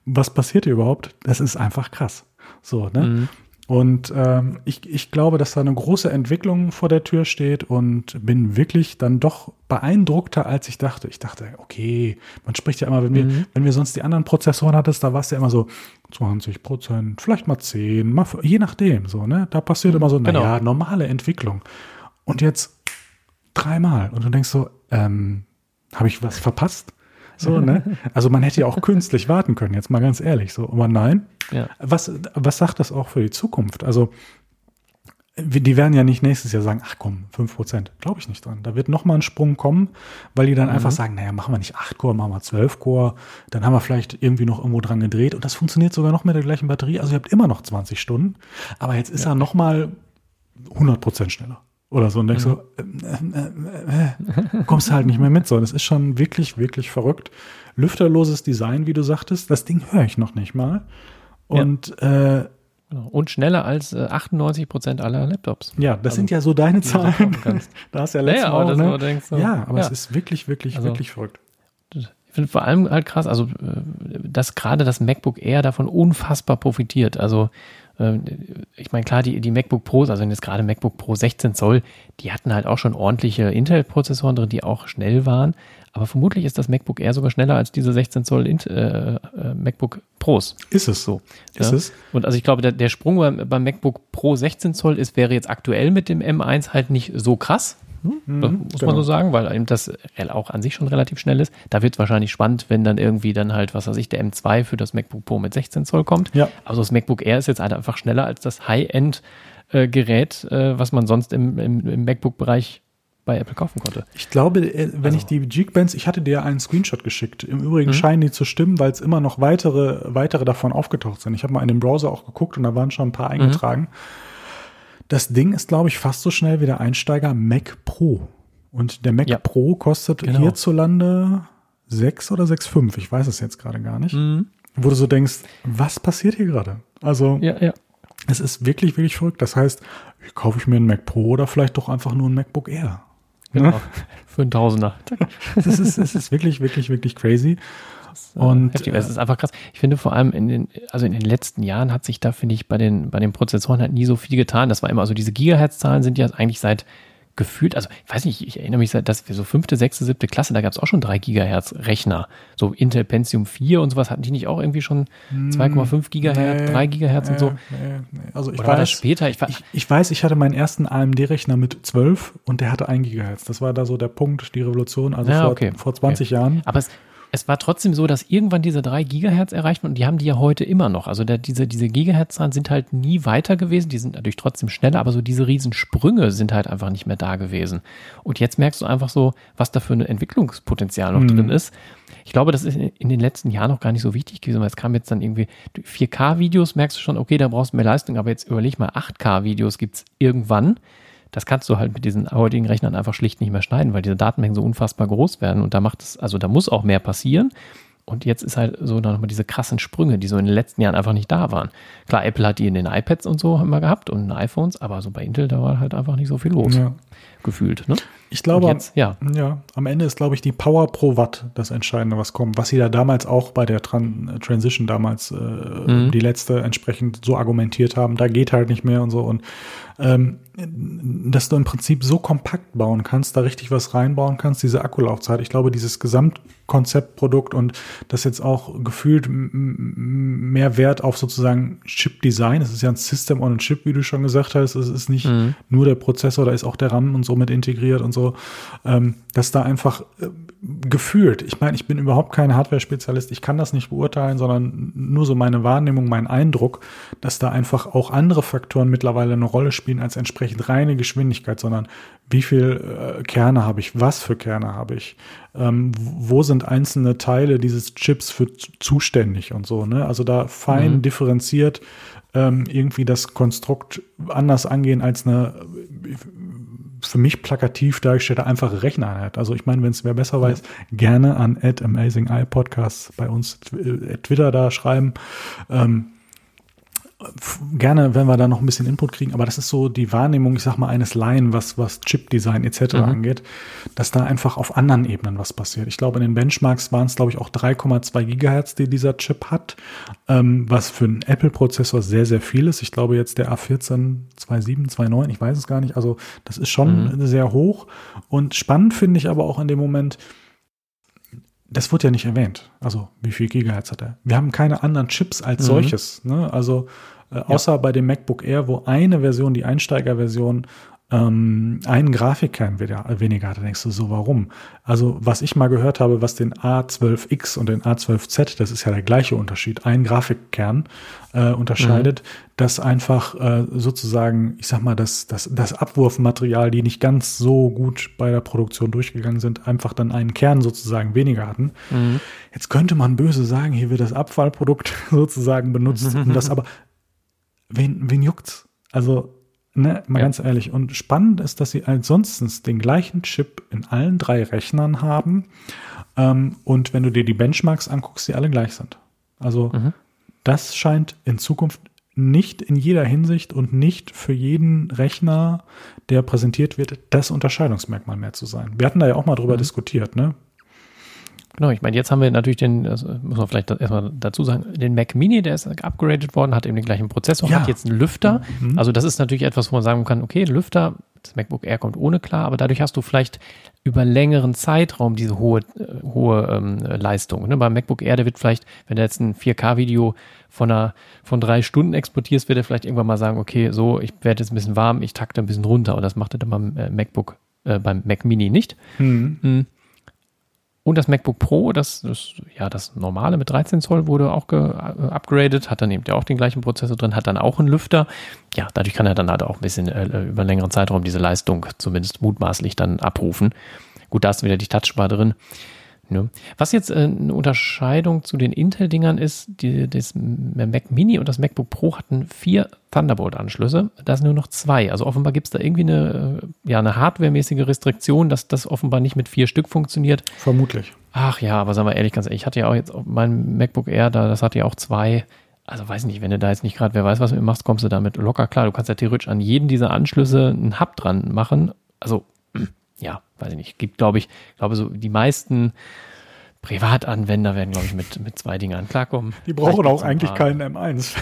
was passiert hier überhaupt? Das ist einfach krass. So, ne? Mhm. Und ähm, ich, ich glaube, dass da eine große Entwicklung vor der Tür steht und bin wirklich dann doch beeindruckter, als ich dachte. Ich dachte, okay, man spricht ja immer, wenn wir, mhm. wenn wir sonst die anderen Prozessoren hattest, da war es ja immer so 20 Prozent, vielleicht mal 10, mal, je nachdem, so, ne? Da passiert mhm, immer so, naja, genau. normale Entwicklung. Und jetzt dreimal. Und du denkst so, ähm, habe ich was verpasst? So, ne? Also man hätte ja auch künstlich warten können, jetzt mal ganz ehrlich. So, aber nein. Ja. Was, was sagt das auch für die Zukunft? Also, die werden ja nicht nächstes Jahr sagen, ach komm, fünf Prozent. Glaube ich nicht dran. Da wird nochmal ein Sprung kommen, weil die dann mhm. einfach sagen, naja, machen wir nicht acht Core, machen wir zwölf Core. Dann haben wir vielleicht irgendwie noch irgendwo dran gedreht. Und das funktioniert sogar noch mit der gleichen Batterie. Also ihr habt immer noch 20 Stunden. Aber jetzt ist ja. er nochmal 100 Prozent schneller oder so und denkst mhm. so, äh, äh, äh, kommst halt nicht mehr mit. So, das ist schon wirklich, wirklich verrückt. Lüfterloses Design, wie du sagtest, das Ding höre ich noch nicht mal. Und ja. äh, genau. und schneller als 98 Prozent aller Laptops. Ja, das also, sind ja so deine Zahlen. da hast ja letztes ja, Mal, ne? denkst, so, ja, aber ja. es ist wirklich, wirklich, also, wirklich verrückt. Ich finde vor allem halt krass, also dass gerade das MacBook Air davon unfassbar profitiert. Also ähm, ich meine, klar, die, die MacBook Pros, also jetzt gerade MacBook Pro 16 Zoll, die hatten halt auch schon ordentliche Intel-Prozessoren drin, die auch schnell waren. Aber vermutlich ist das MacBook Air sogar schneller als diese 16 Zoll äh, äh, MacBook Pros. Ist es so? Ist ja? es? Und also ich glaube, der, der Sprung beim, beim MacBook Pro 16 Zoll ist, wäre jetzt aktuell mit dem M1 halt nicht so krass. Hm? Mhm, muss genau. man so sagen, weil eben das auch an sich schon relativ schnell ist. Da wird es wahrscheinlich spannend, wenn dann irgendwie dann halt, was weiß ich, der M2 für das MacBook Pro mit 16 Zoll kommt. Ja. Also das MacBook Air ist jetzt halt einfach schneller als das High-End-Gerät, äh, was man sonst im, im, im MacBook-Bereich bei Apple kaufen konnte. Ich glaube, äh, wenn also. ich die Geekbands, ich hatte dir einen Screenshot geschickt. Im Übrigen mhm. scheinen die zu stimmen, weil es immer noch weitere, weitere davon aufgetaucht sind. Ich habe mal in dem Browser auch geguckt und da waren schon ein paar mhm. eingetragen. Mhm. Das Ding ist, glaube ich, fast so schnell wie der Einsteiger Mac Pro. Und der Mac ja. Pro kostet genau. hierzulande 6 oder 6,5. Ich weiß es jetzt gerade gar nicht. Mhm. Wo du so denkst, was passiert hier gerade? Also, ja, ja. es ist wirklich, wirklich verrückt. Das heißt, kaufe ich mir einen Mac Pro oder vielleicht doch einfach nur ein MacBook Air. Genau. Ne? Für einen Tausender. Es ist, es ist wirklich, wirklich, wirklich crazy. Äh, und heftig. es ist einfach krass. Ich finde vor allem in den, also in den letzten Jahren hat sich da, finde ich, bei den, bei den Prozessoren halt nie so viel getan. Das war immer, also diese Gigahertz-Zahlen sind ja eigentlich seit gefühlt, also ich weiß nicht, ich erinnere mich, dass wir so fünfte, sechste, siebte Klasse, da gab es auch schon drei Gigahertz Rechner. So Intel Pentium 4 und sowas hatten die nicht auch irgendwie schon 2,5 hm, Gigahertz, nee, 3 Gigahertz nee, und so? Nee, also ich Oder weiß, später? Ich, ich, ich, weiß, ich hatte meinen ersten AMD-Rechner mit 12 und der hatte 1 Gigahertz. Das war da so der Punkt, die Revolution, also ja, vor, okay. vor 20 okay. Jahren. Aber es, es war trotzdem so, dass irgendwann diese drei Gigahertz erreicht wurden und die haben die ja heute immer noch. Also der, diese, diese Gigahertz-Zahlen sind halt nie weiter gewesen, die sind natürlich trotzdem schneller, aber so diese Riesensprünge sind halt einfach nicht mehr da gewesen. Und jetzt merkst du einfach so, was da für ein Entwicklungspotenzial noch mhm. drin ist. Ich glaube, das ist in den letzten Jahren noch gar nicht so wichtig gewesen, weil es kam jetzt dann irgendwie 4K-Videos, merkst du schon, okay, da brauchst du mehr Leistung, aber jetzt überleg mal, 8K-Videos gibt es irgendwann das kannst du halt mit diesen heutigen Rechnern einfach schlicht nicht mehr schneiden, weil diese Datenmengen so unfassbar groß werden und da macht es, also da muss auch mehr passieren. Und jetzt ist halt so nochmal diese krassen Sprünge, die so in den letzten Jahren einfach nicht da waren. Klar, Apple hat die in den iPads und so wir gehabt und iPhones, aber so bei Intel, da war halt einfach nicht so viel los. Ja. Gefühlt. Ne? Ich glaube, jetzt, ja. ja, am Ende ist, glaube ich, die Power pro Watt das Entscheidende, was kommt. Was sie da damals auch bei der Tran Transition damals, äh, mhm. die letzte, entsprechend so argumentiert haben, da geht halt nicht mehr und so. Und ähm, dass du im Prinzip so kompakt bauen kannst, da richtig was reinbauen kannst, diese Akkulaufzeit. Ich glaube, dieses Gesamtkonzeptprodukt und das jetzt auch gefühlt mehr Wert auf sozusagen Chip-Design. Es ist ja ein System on a Chip, wie du schon gesagt hast. Es ist nicht mhm. nur der Prozessor, da ist auch der RAM und so mit integriert und so. Ähm, dass da einfach äh, gefühlt, ich meine, ich bin überhaupt kein Hardware-Spezialist, ich kann das nicht beurteilen, sondern nur so meine Wahrnehmung, mein Eindruck, dass da einfach auch andere Faktoren mittlerweile eine Rolle spielen als entsprechend reine Geschwindigkeit, sondern wie viel äh, Kerne habe ich, was für Kerne habe ich, ähm, wo sind einzelne Teile dieses Chips für zuständig und so, ne? Also da fein mhm. differenziert ähm, irgendwie das Konstrukt anders angehen als eine für mich plakativ dargestellte einfache Recheneinheit. Also ich meine, wenn es wer besser weiß, gerne an at Amazing Eye Podcasts bei uns äh, Twitter da schreiben. Ähm, gerne, wenn wir da noch ein bisschen Input kriegen, aber das ist so die Wahrnehmung, ich sag mal, eines Laien, was, was Chip-Design etc. Mhm. angeht, dass da einfach auf anderen Ebenen was passiert. Ich glaube, in den Benchmarks waren es, glaube ich, auch 3,2 Gigahertz, die dieser Chip hat, ähm, was für einen Apple-Prozessor sehr, sehr viel ist. Ich glaube jetzt der A14 2.7, 2.9, ich weiß es gar nicht. Also das ist schon mhm. sehr hoch und spannend finde ich aber auch in dem Moment, das wird ja nicht erwähnt. Also, wie viel Gigahertz hat er? Wir haben keine anderen Chips als mhm. solches. Ne? Also, äh, außer ja. bei dem MacBook Air, wo eine Version, die Einsteigerversion, ähm, einen Grafikkern weniger hatte, denkst du so, warum? Also, was ich mal gehört habe, was den A12X und den A12Z, das ist ja der gleiche Unterschied, ein Grafikkern äh, unterscheidet, mhm. dass einfach äh, sozusagen, ich sag mal, das, das, das Abwurfmaterial, die nicht ganz so gut bei der Produktion durchgegangen sind, einfach dann einen Kern sozusagen weniger hatten. Mhm. Jetzt könnte man böse sagen, hier wird das Abfallprodukt sozusagen benutzt, um das aber, wen, wen juckt's? Also, Ne, mal ja. ganz ehrlich. Und spannend ist, dass sie ansonsten den gleichen Chip in allen drei Rechnern haben. Ähm, und wenn du dir die Benchmarks anguckst, die alle gleich sind. Also mhm. das scheint in Zukunft nicht in jeder Hinsicht und nicht für jeden Rechner, der präsentiert wird, das Unterscheidungsmerkmal mehr zu sein. Wir hatten da ja auch mal drüber mhm. diskutiert, ne? Genau, ich meine, jetzt haben wir natürlich den, das muss man vielleicht erstmal dazu sagen, den Mac Mini, der ist upgraded worden, hat eben den gleichen Prozessor, ja. hat jetzt einen Lüfter. Mhm. Also das ist natürlich etwas, wo man sagen kann, okay, Lüfter, das MacBook Air kommt ohne klar, aber dadurch hast du vielleicht über längeren Zeitraum diese hohe, äh, hohe ähm, Leistung. Ne? Beim MacBook Air, der wird vielleicht, wenn du jetzt ein 4K-Video von einer, von drei Stunden exportierst, wird er vielleicht irgendwann mal sagen, okay, so, ich werde jetzt ein bisschen warm, ich takte ein bisschen runter und das macht er dann beim äh, MacBook, äh, beim Mac Mini nicht. Mhm. Mhm. Und das MacBook Pro, das, das, ja, das normale mit 13 Zoll wurde auch geupgradet, hat dann eben ja auch den gleichen Prozessor drin, hat dann auch einen Lüfter. Ja, dadurch kann er dann halt auch ein bisschen äh, über einen längeren Zeitraum diese Leistung zumindest mutmaßlich dann abrufen. Gut, da ist wieder die Touchbar drin. Ne? Was jetzt äh, eine Unterscheidung zu den Intel-Dingern ist, die, das Mac Mini und das MacBook Pro hatten vier Thunderbolt-Anschlüsse, da sind nur noch zwei. Also offenbar gibt es da irgendwie eine, äh, ja, eine hardwaremäßige Restriktion, dass das offenbar nicht mit vier Stück funktioniert. Vermutlich. Ach ja, aber sagen wir ehrlich, ganz ehrlich, ich hatte ja auch jetzt mein MacBook Air, da, das hatte ja auch zwei. Also weiß nicht, wenn du da jetzt nicht gerade, wer weiß, was du machst, kommst du damit locker klar. Du kannst ja theoretisch an jeden dieser Anschlüsse einen Hub dran machen. Also ja, weiß ich nicht, gibt, glaube ich, glaube so die meisten Privatanwender werden, glaube ich, mit, mit zwei Dingern klarkommen. Die brauchen auch eigentlich keinen M1.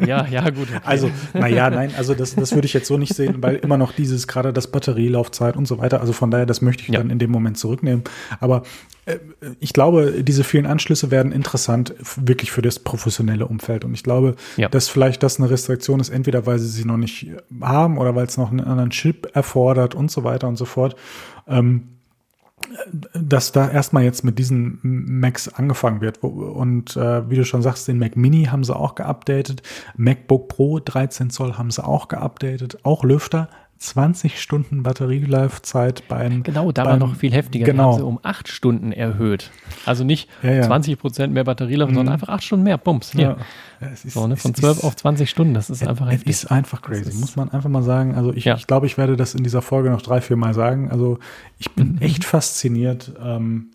ja, ja, gut. Okay. Also, naja, nein, also das, das würde ich jetzt so nicht sehen, weil immer noch dieses, gerade das Batterielaufzeit und so weiter, also von daher, das möchte ich ja. dann in dem Moment zurücknehmen. Aber äh, ich glaube, diese vielen Anschlüsse werden interessant, wirklich für das professionelle Umfeld. Und ich glaube, ja. dass vielleicht das eine Restriktion ist, entweder weil sie sie noch nicht haben oder weil es noch einen anderen Chip erfordert und so weiter und so fort. Ähm, dass da erstmal jetzt mit diesen Macs angefangen wird. Und äh, wie du schon sagst, den Mac Mini haben sie auch geupdatet. MacBook Pro 13 Zoll haben sie auch geupdatet. Auch Lüfter. 20 Stunden Batterielaufzeit beim. Genau, da beim, war noch viel heftiger. Genau. Um 8 Stunden erhöht. Also nicht ja, ja. 20 Prozent mehr Batterielauf, mhm. sondern einfach 8 Stunden mehr. Bums. Hier. Ja. Ist, so, ne? Von 12 ist, auf 20 Stunden. Das ist einfach heftig. Es ist einfach crazy, ist, muss man einfach mal sagen. Also ich, ich glaube, ich werde das in dieser Folge noch drei, vier Mal sagen. Also ich bin mhm. echt fasziniert. Ähm,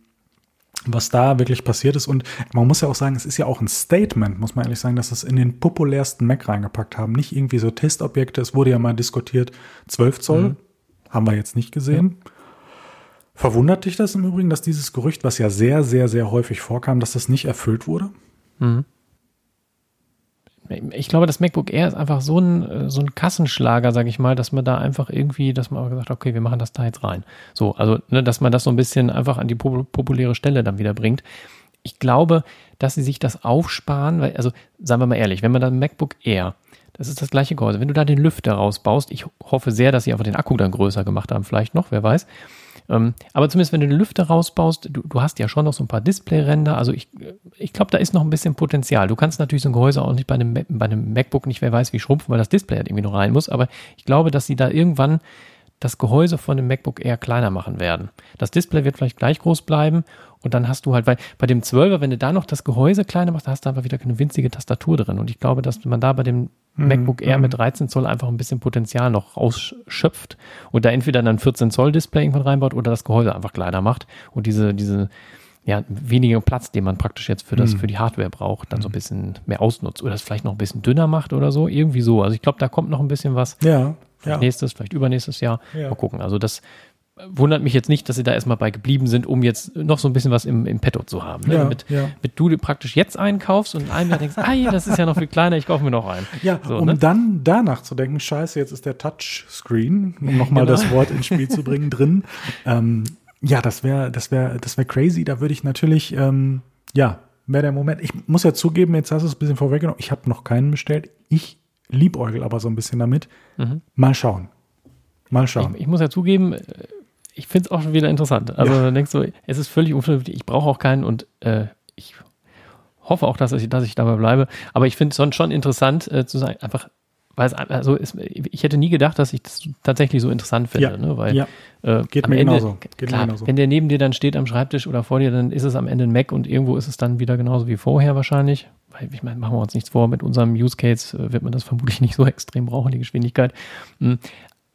was da wirklich passiert ist. Und man muss ja auch sagen, es ist ja auch ein Statement, muss man ehrlich sagen, dass es in den populärsten Mac reingepackt haben. Nicht irgendwie so Testobjekte. Es wurde ja mal diskutiert, 12 Zoll, mhm. haben wir jetzt nicht gesehen. Ja. Verwundert dich das im Übrigen, dass dieses Gerücht, was ja sehr, sehr, sehr häufig vorkam, dass das nicht erfüllt wurde? Mhm ich glaube, das MacBook Air ist einfach so ein, so ein Kassenschlager, sage ich mal, dass man da einfach irgendwie, dass man gesagt hat, okay, wir machen das da jetzt rein. So, also, ne, dass man das so ein bisschen einfach an die populäre Stelle dann wieder bringt. Ich glaube, dass sie sich das aufsparen, weil, also, sagen wir mal ehrlich, wenn man da MacBook Air, das ist das gleiche Gehäuse, wenn du da den Lüfter rausbaust, ich hoffe sehr, dass sie einfach den Akku dann größer gemacht haben, vielleicht noch, wer weiß, ähm, aber zumindest, wenn du den Lüfter rausbaust, du, du hast ja schon noch so ein paar Displayränder. Also ich, ich glaube, da ist noch ein bisschen Potenzial. Du kannst natürlich so ein Gehäuse auch nicht bei einem, bei einem MacBook nicht, wer weiß, wie schrumpfen, weil das Display halt irgendwie noch rein muss. Aber ich glaube, dass sie da irgendwann das Gehäuse von dem MacBook eher kleiner machen werden. Das Display wird vielleicht gleich groß bleiben und dann hast du halt, weil bei dem 12er, wenn du da noch das Gehäuse kleiner machst, da hast du einfach wieder eine winzige Tastatur drin. Und ich glaube, dass man da bei dem mhm. MacBook Air mit 13 mhm. Zoll einfach ein bisschen Potenzial noch ausschöpft und da entweder dann 14 Zoll Display irgendwann reinbaut oder das Gehäuse einfach kleiner macht und diese, diese, ja, weniger Platz, den man praktisch jetzt für das, mhm. für die Hardware braucht, dann so ein bisschen mehr ausnutzt oder es vielleicht noch ein bisschen dünner macht oder so. Irgendwie so. Also ich glaube, da kommt noch ein bisschen was. Ja. Vielleicht ja. nächstes, vielleicht übernächstes Jahr. Ja. Mal gucken. Also das wundert mich jetzt nicht, dass sie da erstmal bei geblieben sind, um jetzt noch so ein bisschen was im, im Petto zu haben. Ne? Ja, mit, ja. mit du praktisch jetzt einkaufst und in einem Jahr denkst, ah, ja, das ist ja noch viel kleiner, ich kaufe mir noch einen. Ja, so, um ne? dann danach zu denken, scheiße, jetzt ist der Touchscreen, um nochmal genau. das Wort ins Spiel zu bringen, drin. Ähm, ja, das wäre, das wäre, das wäre crazy. Da würde ich natürlich, ähm, ja, wäre der Moment. Ich muss ja zugeben, jetzt hast du es ein bisschen vorweggenommen. Ich habe noch keinen bestellt. Ich liebäugel aber so ein bisschen damit. Mhm. Mal schauen. Mal schauen. Ich, ich muss ja zugeben, äh, ich finde es auch schon wieder interessant. Also ja. denkst du, es ist völlig unvernünftig, ich brauche auch keinen und äh, ich hoffe auch, dass ich, dass ich dabei bleibe. Aber ich finde es schon interessant äh, zu sagen, einfach, weil es also ist, ich hätte nie gedacht, dass ich das tatsächlich so interessant finde. Ja. Ne? Weil, ja. Äh, Geht mir Ende, genauso. Geht klar, mir genauso. Wenn der neben dir dann steht am Schreibtisch oder vor dir, dann ist es am Ende ein Mac und irgendwo ist es dann wieder genauso wie vorher wahrscheinlich. Ich meine, machen wir uns nichts vor, mit unserem Use Case äh, wird man das vermutlich nicht so extrem brauchen, die Geschwindigkeit. Hm.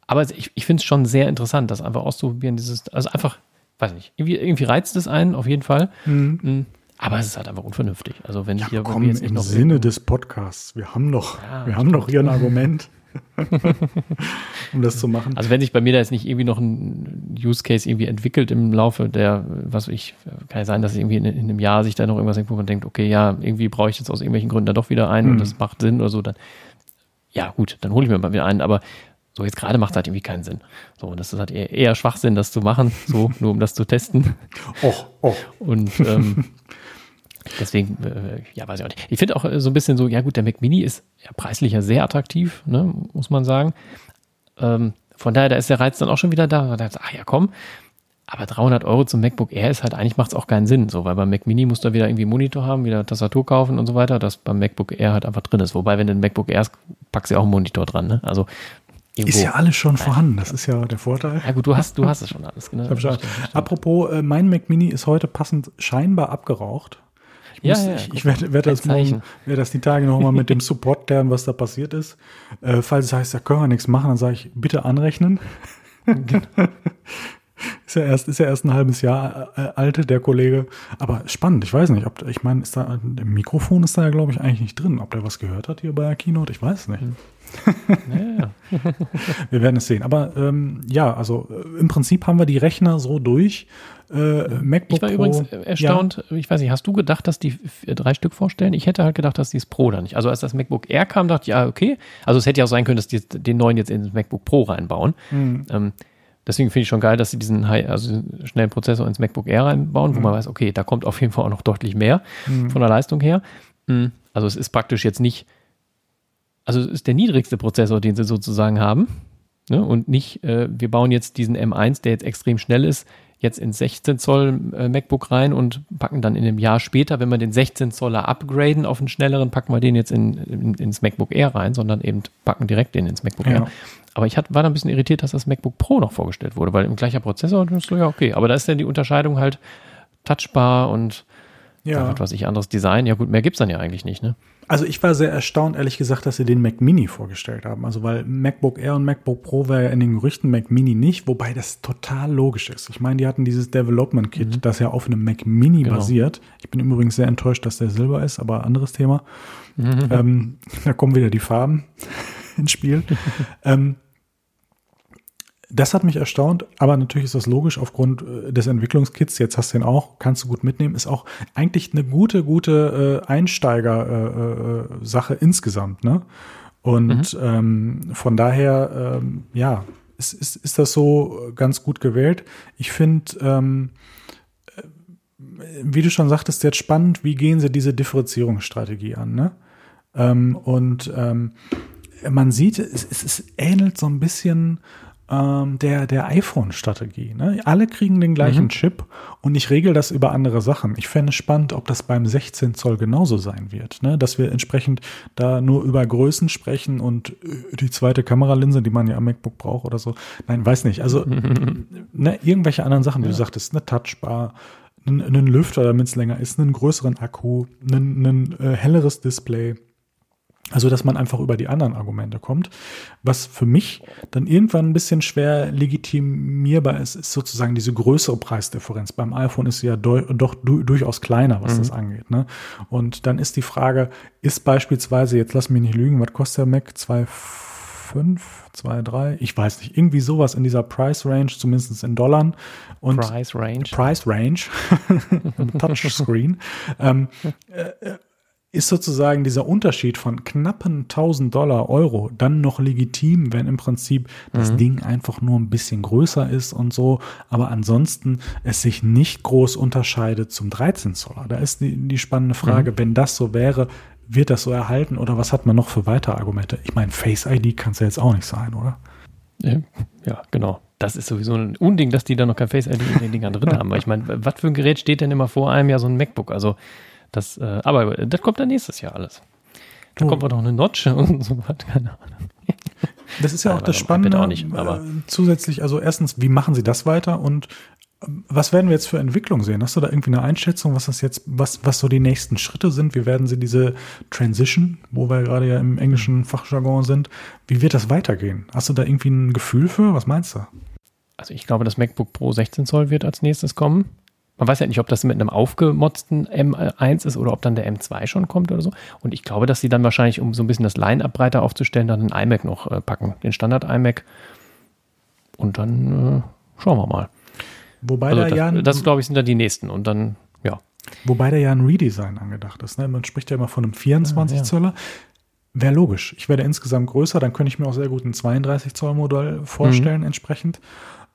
Aber ich, ich finde es schon sehr interessant, das einfach auszuprobieren. Dieses, also einfach, weiß nicht, irgendwie, irgendwie reizt es einen auf jeden Fall. Mhm. mhm. Aber es ist halt einfach unvernünftig. Also wenn ja, hier komm, jetzt im Sinne des Podcasts, wir haben noch, ja, wir haben noch hier ein Argument. um das zu machen. Also wenn sich bei mir da jetzt nicht irgendwie noch ein Use Case irgendwie entwickelt im Laufe der, was ich, kann ja sein, dass irgendwie in, in einem Jahr sich da noch irgendwas wo man denkt, okay, ja, irgendwie brauche ich jetzt aus irgendwelchen Gründen da doch wieder einen mhm. und das macht Sinn oder so, dann, ja gut, dann hole ich mir mal wieder einen, aber so, jetzt gerade macht es halt irgendwie keinen Sinn. So, und das ist halt eher, eher Schwachsinn, das zu machen, so, nur um das zu testen. Och, och. Und ähm, deswegen, äh, ja, weiß ich auch nicht. Ich finde auch äh, so ein bisschen so, ja gut, der Mac Mini ist ja preislich ja sehr attraktiv, ne, muss man sagen. Ähm, von daher, da ist der Reiz dann auch schon wieder da. Da ach ja, komm. Aber 300 Euro zum MacBook Air ist halt, eigentlich macht es auch keinen Sinn, so, weil beim Mac Mini musst du wieder irgendwie Monitor haben, wieder Tastatur kaufen und so weiter, das beim MacBook Air halt einfach drin ist. Wobei, wenn du ein MacBook Air hast, packst du ja auch einen Monitor dran, ne? Also, Irgendwo. Ist ja alles schon vorhanden, das ist ja der Vorteil. Ja gut, du hast, du hast es schon alles. Genau. Apropos, äh, mein Mac Mini ist heute passend scheinbar abgeraucht. Ich, muss, ja, ja, ich, ich werde, werde das, morgen, werde das die Tage nochmal mit dem Support klären, was da passiert ist. Äh, falls es heißt, da können wir nichts machen, dann sage ich, bitte anrechnen. Ist ja erst, ist ja erst ein halbes Jahr äh, alt, der Kollege. Aber spannend, ich weiß nicht, ob, ich meine, ist da, ein Mikrofon ist da ja, glaube ich, eigentlich nicht drin. Ob der was gehört hat hier bei der Keynote, ich weiß nicht. Hm. Ja, wir werden es sehen. Aber ähm, ja, also äh, im Prinzip haben wir die Rechner so durch. Äh, MacBook ich war Pro, übrigens erstaunt, ja. ich weiß nicht, hast du gedacht, dass die drei Stück vorstellen? Ich hätte halt gedacht, dass die es Pro da nicht. Also als das MacBook Air kam, dachte ich, ja, okay. Also es hätte ja auch sein können, dass die den neuen jetzt ins MacBook Pro reinbauen. Mhm. Ähm, Deswegen finde ich schon geil, dass sie diesen High, also schnellen Prozessor ins MacBook Air reinbauen, mhm. wo man weiß, okay, da kommt auf jeden Fall auch noch deutlich mehr mhm. von der Leistung her. Mhm. Also es ist praktisch jetzt nicht, also es ist der niedrigste Prozessor, den sie sozusagen haben. Ne? Und nicht, äh, wir bauen jetzt diesen M1, der jetzt extrem schnell ist, jetzt ins 16 Zoll äh, MacBook rein und packen dann in einem Jahr später, wenn wir den 16 Zoller upgraden auf einen schnelleren, packen wir den jetzt in, in, ins MacBook Air rein, sondern eben packen direkt den ins MacBook ja. Air. Aber ich hat, war da ein bisschen irritiert, dass das MacBook Pro noch vorgestellt wurde, weil im gleicher Prozessor, so, ja, okay. Aber da ist dann die Unterscheidung halt touchbar und ja. was ich anderes Design. Ja gut, mehr gibt's dann ja eigentlich nicht, ne? Also ich war sehr erstaunt, ehrlich gesagt, dass sie den Mac Mini vorgestellt haben. Also weil MacBook Air und MacBook Pro wäre ja in den Gerüchten Mac Mini nicht, wobei das total logisch ist. Ich meine, die hatten dieses Development Kit, mhm. das ja auf einem Mac Mini genau. basiert. Ich bin übrigens sehr enttäuscht, dass der Silber ist, aber anderes Thema. Mhm. Ähm, da kommen wieder die Farben ins Spiel. ähm, das hat mich erstaunt, aber natürlich ist das logisch aufgrund äh, des Entwicklungskits. Jetzt hast du ihn auch, kannst du gut mitnehmen. Ist auch eigentlich eine gute, gute äh, Einsteiger-Sache äh, äh, insgesamt. Ne? Und mhm. ähm, von daher, ähm, ja, ist, ist, ist das so ganz gut gewählt. Ich finde, ähm, äh, wie du schon sagtest, jetzt spannend, wie gehen sie diese Differenzierungsstrategie an. Ne? Ähm, und ähm, man sieht, es, es, es ähnelt so ein bisschen ähm, der, der iPhone-Strategie. Ne? Alle kriegen den gleichen mhm. Chip und ich regel das über andere Sachen. Ich fände es spannend, ob das beim 16 Zoll genauso sein wird. Ne? Dass wir entsprechend da nur über Größen sprechen und äh, die zweite Kameralinse, die man ja am MacBook braucht oder so. Nein, weiß nicht. Also ne, irgendwelche anderen Sachen, wie ja. du sagtest, eine Touchbar, einen Lüfter, damit es länger ist, einen größeren Akku, ein äh, helleres Display. Also, dass man einfach über die anderen Argumente kommt. Was für mich dann irgendwann ein bisschen schwer legitimierbar ist, ist sozusagen diese größere Preisdifferenz. Beim iPhone ist sie ja doch du durchaus kleiner, was mhm. das angeht. Ne? Und dann ist die Frage, ist beispielsweise, jetzt lass mich nicht lügen, was kostet der Mac? 2,5, 2,3? Ich weiß nicht. Irgendwie sowas in dieser Price Range, zumindest in Dollar. Und Price Range. Price Range. Touchscreen. ähm, äh, ist sozusagen dieser Unterschied von knappen 1000 Dollar Euro dann noch legitim, wenn im Prinzip das mhm. Ding einfach nur ein bisschen größer ist und so, aber ansonsten es sich nicht groß unterscheidet zum 13 Zoller. Da ist die, die spannende Frage, mhm. wenn das so wäre, wird das so erhalten oder was hat man noch für weitere Argumente? Ich meine, Face ID kann es ja jetzt auch nicht sein, oder? Ja, genau. Das ist sowieso ein Unding, dass die da noch kein Face ID in den Dingern drin haben. Weil ich meine, was für ein Gerät steht denn immer vor einem? Ja, so ein MacBook. Also das, äh, aber das kommt dann nächstes Jahr alles. Da oh. kommt auch noch eine Notch und so weiter, keine Ahnung. Das ist ja auch das Spannende. Auch nicht, aber äh, zusätzlich, also erstens, wie machen Sie das weiter und ähm, was werden wir jetzt für Entwicklung sehen? Hast du da irgendwie eine Einschätzung, was das jetzt, was, was so die nächsten Schritte sind? Wie werden sie diese Transition, wo wir gerade ja im englischen Fachjargon sind, wie wird das weitergehen? Hast du da irgendwie ein Gefühl für? Was meinst du? Also ich glaube, das MacBook Pro 16 Zoll wird als nächstes kommen man weiß ja nicht, ob das mit einem aufgemotzten M1 ist oder ob dann der M2 schon kommt oder so. Und ich glaube, dass sie dann wahrscheinlich, um so ein bisschen das Line-Up breiter aufzustellen, dann einen iMac noch äh, packen, den Standard-iMac. Und dann äh, schauen wir mal. Wobei also das, ja das, glaube ich, sind dann die nächsten. Und dann, ja. Wobei da ja ein Redesign angedacht ist. Ne? Man spricht ja immer von einem 24 Zöller. Wäre logisch. Ich werde insgesamt größer, dann könnte ich mir auch sehr gut ein 32 Zoll Modell vorstellen, mhm. entsprechend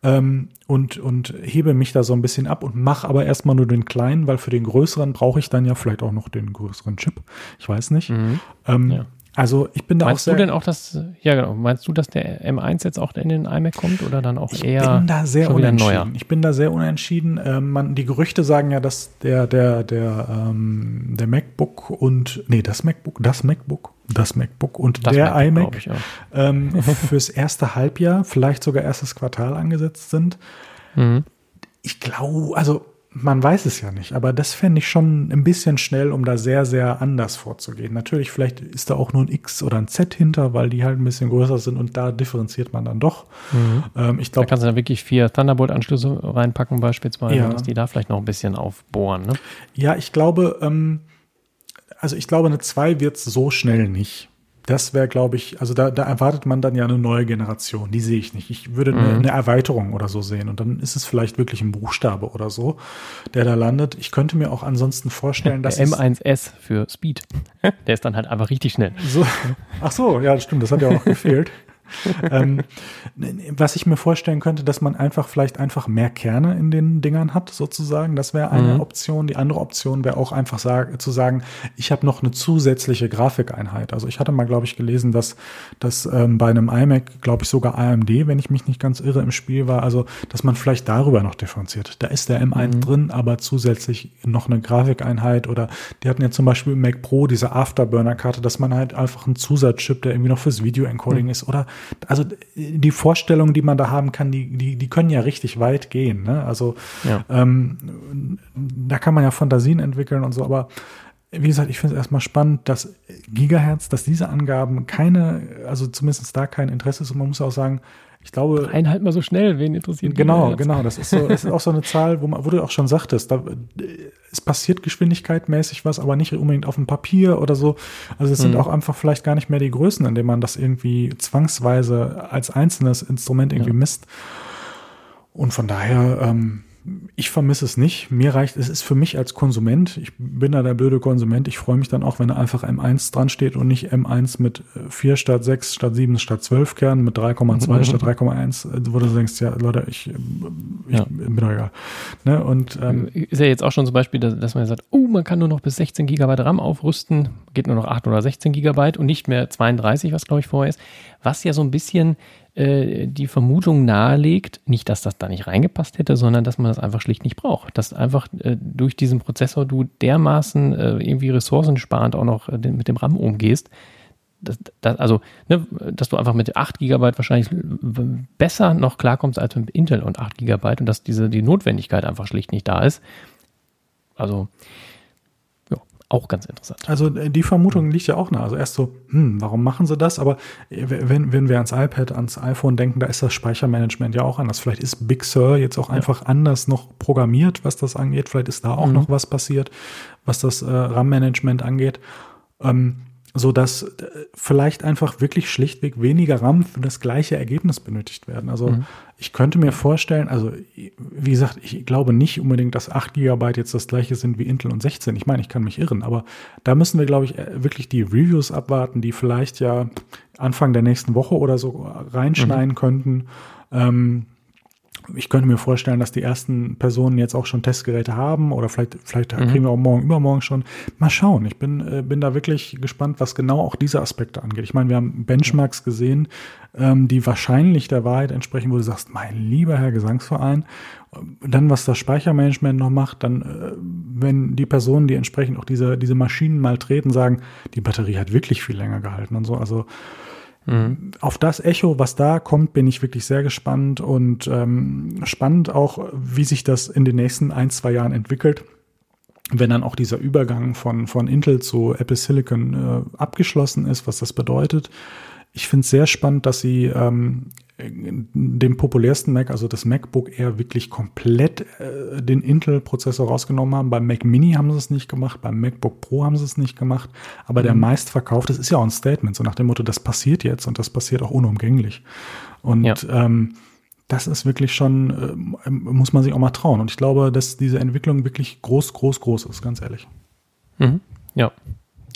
ähm, und, und hebe mich da so ein bisschen ab und mache aber erstmal nur den kleinen, weil für den größeren brauche ich dann ja vielleicht auch noch den größeren Chip. Ich weiß nicht. Mhm. Ähm, ja. Also ich bin da meinst auch sehr. Meinst du denn auch, dass, ja genau, meinst du, dass der M1 jetzt auch in den iMac kommt oder dann auch ich eher? Ich bin da sehr unentschieden. Ich bin da sehr unentschieden. Ähm, man, die Gerüchte sagen ja, dass der, der, der, ähm, der MacBook und, nee, das MacBook, das MacBook, das MacBook und das der MacBook, iMac ähm, fürs erste Halbjahr, vielleicht sogar erstes Quartal angesetzt sind. Mhm. Ich glaube, also man weiß es ja nicht, aber das fände ich schon ein bisschen schnell, um da sehr, sehr anders vorzugehen. Natürlich, vielleicht ist da auch nur ein X oder ein Z hinter, weil die halt ein bisschen größer sind und da differenziert man dann doch. Mhm. Ähm, ich glaube, da kannst du dann wirklich vier Thunderbolt-Anschlüsse reinpacken, beispielsweise, ja. dass die da vielleicht noch ein bisschen aufbohren. Ne? Ja, ich glaube, ähm, also ich glaube, eine 2 wird es so schnell nicht das wäre, glaube ich, also da, da erwartet man dann ja eine neue Generation. Die sehe ich nicht. Ich würde eine, mhm. eine, Erweiterung oder so sehen. Und dann ist es vielleicht wirklich ein Buchstabe oder so, der da landet. Ich könnte mir auch ansonsten vorstellen, dass. Der M1S für Speed. Der ist dann halt einfach richtig schnell. So, ach so, ja, stimmt. Das hat ja auch noch gefehlt. ähm, was ich mir vorstellen könnte, dass man einfach vielleicht einfach mehr Kerne in den Dingern hat, sozusagen. Das wäre eine mhm. Option. Die andere Option wäre auch einfach sag, zu sagen, ich habe noch eine zusätzliche Grafikeinheit. Also ich hatte mal, glaube ich, gelesen, dass, dass ähm, bei einem iMac, glaube ich, sogar AMD, wenn ich mich nicht ganz irre, im Spiel war, also dass man vielleicht darüber noch differenziert. Da ist der M1 mhm. drin, aber zusätzlich noch eine Grafikeinheit oder die hatten ja zum Beispiel im Mac Pro diese Afterburner-Karte, dass man halt einfach einen Zusatzchip, der irgendwie noch fürs Video-Encoding mhm. ist oder also die Vorstellungen, die man da haben kann, die, die, die können ja richtig weit gehen. Ne? Also ja. ähm, da kann man ja Fantasien entwickeln und so, aber wie gesagt, ich finde es erstmal spannend, dass Gigahertz, dass diese Angaben keine, also zumindest da kein Interesse ist. Und man muss auch sagen, ich glaube. Eineinhalb mal so schnell, wen interessiert Genau, genau. Das ist so, das ist auch so eine Zahl, wo, man, wo du auch schon sagtest, da, es passiert geschwindigkeitmäßig was, aber nicht unbedingt auf dem Papier oder so. Also es sind mhm. auch einfach vielleicht gar nicht mehr die Größen, in denen man das irgendwie zwangsweise als einzelnes Instrument irgendwie ja. misst. Und von daher, ähm, ich vermisse es nicht. Mir reicht, es ist für mich als Konsument, ich bin da der blöde Konsument, ich freue mich dann auch, wenn da einfach M1 dran steht und nicht M1 mit 4 statt 6 statt 7 statt 12 Kernen, mit 3,2 mhm. statt 3,1, wo du denkst, ja, Leute, ich, ich ja. bin doch egal. Ne? Und, ähm, ist ja jetzt auch schon zum Beispiel, dass, man sagt, oh, man kann nur noch bis 16 Gigabyte RAM aufrüsten, geht nur noch 8 oder 16 Gigabyte und nicht mehr 32, was glaube ich vorher ist, was ja so ein bisschen äh, die Vermutung nahelegt, nicht, dass das da nicht reingepasst hätte, sondern dass man das einfach schlicht nicht braucht. Dass einfach äh, durch diesen Prozessor du dermaßen äh, irgendwie ressourcensparend auch noch äh, mit dem RAM umgehst, dass, dass, also, ne, dass du einfach mit 8 GB wahrscheinlich besser noch klarkommst als mit Intel und 8 GB und dass diese die Notwendigkeit einfach schlicht nicht da ist. Also auch ganz interessant. Also äh, die Vermutung liegt ja auch nah. Also erst so, hm, warum machen sie das? Aber äh, wenn, wenn wir ans iPad, ans iPhone denken, da ist das Speichermanagement ja auch anders. Vielleicht ist Big Sur jetzt auch ja. einfach anders noch programmiert, was das angeht. Vielleicht ist da auch mhm. noch was passiert, was das äh, RAM-Management angeht. Ähm, so dass äh, vielleicht einfach wirklich schlichtweg weniger RAM für das gleiche Ergebnis benötigt werden. Also mhm. ich könnte mir vorstellen, also wie gesagt, ich glaube nicht unbedingt, dass 8 GB jetzt das gleiche sind wie Intel und 16. Ich meine, ich kann mich irren, aber da müssen wir, glaube ich, äh, wirklich die Reviews abwarten, die vielleicht ja Anfang der nächsten Woche oder so reinschneiden mhm. könnten. Ähm, ich könnte mir vorstellen, dass die ersten Personen jetzt auch schon Testgeräte haben oder vielleicht, vielleicht mhm. kriegen wir auch morgen, übermorgen schon. Mal schauen. Ich bin, äh, bin da wirklich gespannt, was genau auch diese Aspekte angeht. Ich meine, wir haben Benchmarks gesehen, ähm, die wahrscheinlich der Wahrheit entsprechen, wo du sagst, mein lieber Herr Gesangsverein, dann, was das Speichermanagement noch macht, dann, äh, wenn die Personen, die entsprechend auch diese, diese Maschinen mal treten, sagen, die Batterie hat wirklich viel länger gehalten und so. Also Mhm. Auf das Echo, was da kommt, bin ich wirklich sehr gespannt und ähm, spannend auch, wie sich das in den nächsten ein, zwei Jahren entwickelt. Wenn dann auch dieser Übergang von, von Intel zu Apple Silicon äh, abgeschlossen ist, was das bedeutet. Ich finde es sehr spannend, dass sie ähm, dem populärsten Mac, also das MacBook Air, wirklich komplett äh, den Intel-Prozessor rausgenommen haben. Beim Mac Mini haben sie es nicht gemacht, beim MacBook Pro haben sie es nicht gemacht. Aber mhm. der meistverkaufte, das ist ja auch ein Statement, so nach dem Motto, das passiert jetzt und das passiert auch unumgänglich. Und ja. ähm, das ist wirklich schon, äh, muss man sich auch mal trauen. Und ich glaube, dass diese Entwicklung wirklich groß, groß, groß ist, ganz ehrlich. Mhm. Ja,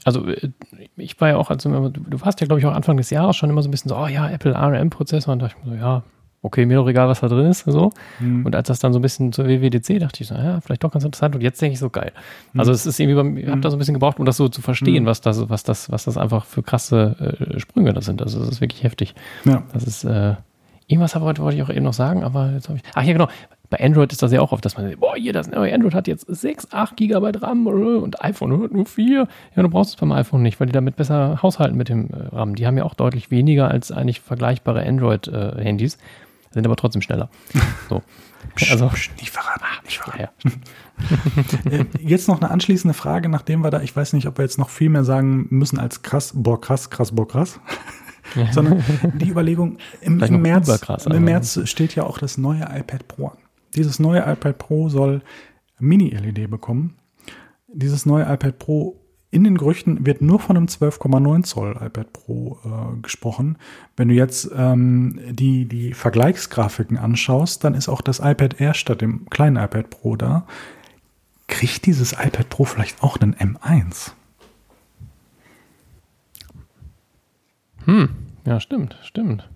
also äh, ich war ja auch, also du warst ja, glaube ich, auch Anfang des Jahres schon immer so ein bisschen so, oh ja, Apple ARM-Prozessor und da dachte ich mir so, ja, okay, mir doch egal, was da drin ist, so. Mhm. Und als das dann so ein bisschen zur WWDC, dachte ich so, ja, vielleicht doch ganz interessant. Und jetzt denke ich so, geil. Mhm. Also es ist irgendwie, ich habe da so ein bisschen gebraucht, um das so zu verstehen, mhm. was das, was das, was das einfach für krasse äh, Sprünge da sind. Also es ist wirklich heftig. Ja. Das ist, äh, irgendwas wollte ich auch eben noch sagen, aber jetzt habe ich, ach ja, genau. Bei Android ist das ja auch oft, dass man sagt, boah, hier, das neue Android hat jetzt 6, 8 Gigabyte RAM und iPhone nur 4. Ja, du brauchst es beim iPhone nicht, weil die damit besser haushalten mit dem äh, RAM. Die haben ja auch deutlich weniger als eigentlich vergleichbare Android-Handys. Äh, sind aber trotzdem schneller. So. Also, nicht verraten. Ah, nicht verraten. Ja, ja. Äh, jetzt noch eine anschließende Frage, nachdem wir da, ich weiß nicht, ob wir jetzt noch viel mehr sagen müssen als krass, boah, krass, krass, boah, krass. Sondern die Überlegung, im, im März, krass, im März steht ja auch das neue iPad Pro an. Dieses neue iPad Pro soll Mini-LED bekommen. Dieses neue iPad Pro in den Gerüchten wird nur von einem 12,9 Zoll iPad Pro äh, gesprochen. Wenn du jetzt ähm, die, die Vergleichsgrafiken anschaust, dann ist auch das iPad Air statt dem kleinen iPad Pro da. Kriegt dieses iPad Pro vielleicht auch einen M1? Hm, ja, stimmt, stimmt.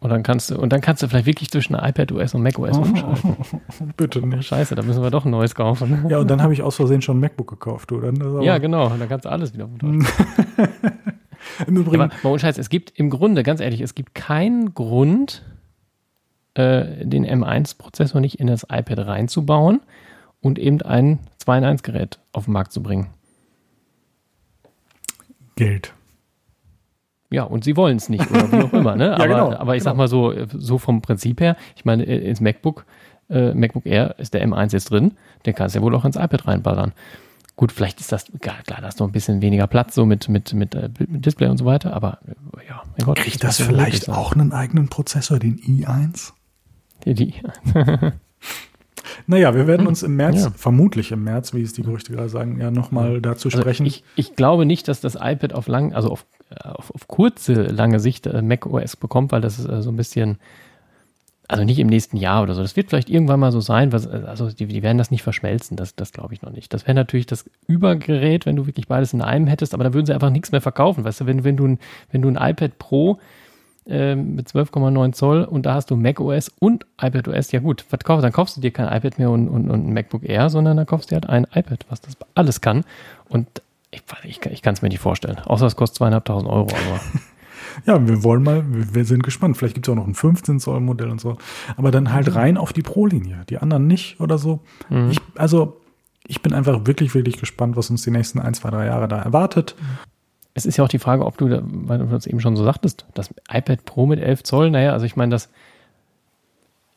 Und dann kannst du, und dann kannst du vielleicht wirklich zwischen iPad OS und Mac OS umschalten. Bitte nicht. Scheiße, da müssen wir doch ein neues kaufen. Ja, und dann habe ich aus Versehen schon ein MacBook gekauft, oder? Ja, genau. Und dann kannst du alles wieder. Im Übrigen. Ja, aber, Scheiß, es gibt im Grunde, ganz ehrlich, es gibt keinen Grund, äh, den M1-Prozessor nicht in das iPad reinzubauen und eben ein 2 in 1 Gerät auf den Markt zu bringen. Geld. Ja, und sie wollen es nicht oder wie auch immer. Ne? ja, aber, genau, aber ich genau. sag mal so, so vom Prinzip her, ich meine, äh, ins MacBook, äh, MacBook Air ist der M1 jetzt drin, den kannst du ja wohl auch ins iPad reinballern. Gut, vielleicht ist das, klar, klar da ist noch ein bisschen weniger Platz so mit, mit, mit, äh, mit Display und so weiter, aber äh, ja, mein Gott. Kriegt das, das vielleicht auch einen eigenen Prozessor, den i1? Die, die. Naja, wir werden uns im März, ja. vermutlich im März, wie es die Gerüchte gerade sagen, ja nochmal dazu also sprechen. Ich, ich glaube nicht, dass das iPad auf lang, also auf, auf, auf kurze, lange Sicht äh, Mac OS bekommt, weil das äh, so ein bisschen, also nicht im nächsten Jahr oder so. Das wird vielleicht irgendwann mal so sein, was, also die, die werden das nicht verschmelzen, das, das glaube ich noch nicht. Das wäre natürlich das Übergerät, wenn du wirklich beides in einem hättest, aber da würden sie einfach nichts mehr verkaufen. Weißt du, wenn, wenn, du, ein, wenn du ein iPad Pro ähm, mit 12,9 Zoll und da hast du Mac OS und iPad OS. Ja gut, was dann kaufst du dir kein iPad mehr und, und, und ein MacBook Air, sondern dann kaufst du dir halt ein iPad, was das alles kann. Und ich, ich, ich kann es mir nicht vorstellen. Außer es kostet zweieinhalbtausend Euro. Aber ja, wir wollen mal, wir sind gespannt. Vielleicht gibt es auch noch ein 15 Zoll Modell und so. Aber dann halt mhm. rein auf die Pro-Linie. Die anderen nicht oder so. Mhm. Ich, also, ich bin einfach wirklich, wirklich gespannt, was uns die nächsten ein, zwei, drei Jahre da erwartet. Es ist ja auch die Frage, ob du, weil du das eben schon so sagtest, das iPad Pro mit 11 Zoll, naja, also ich meine, das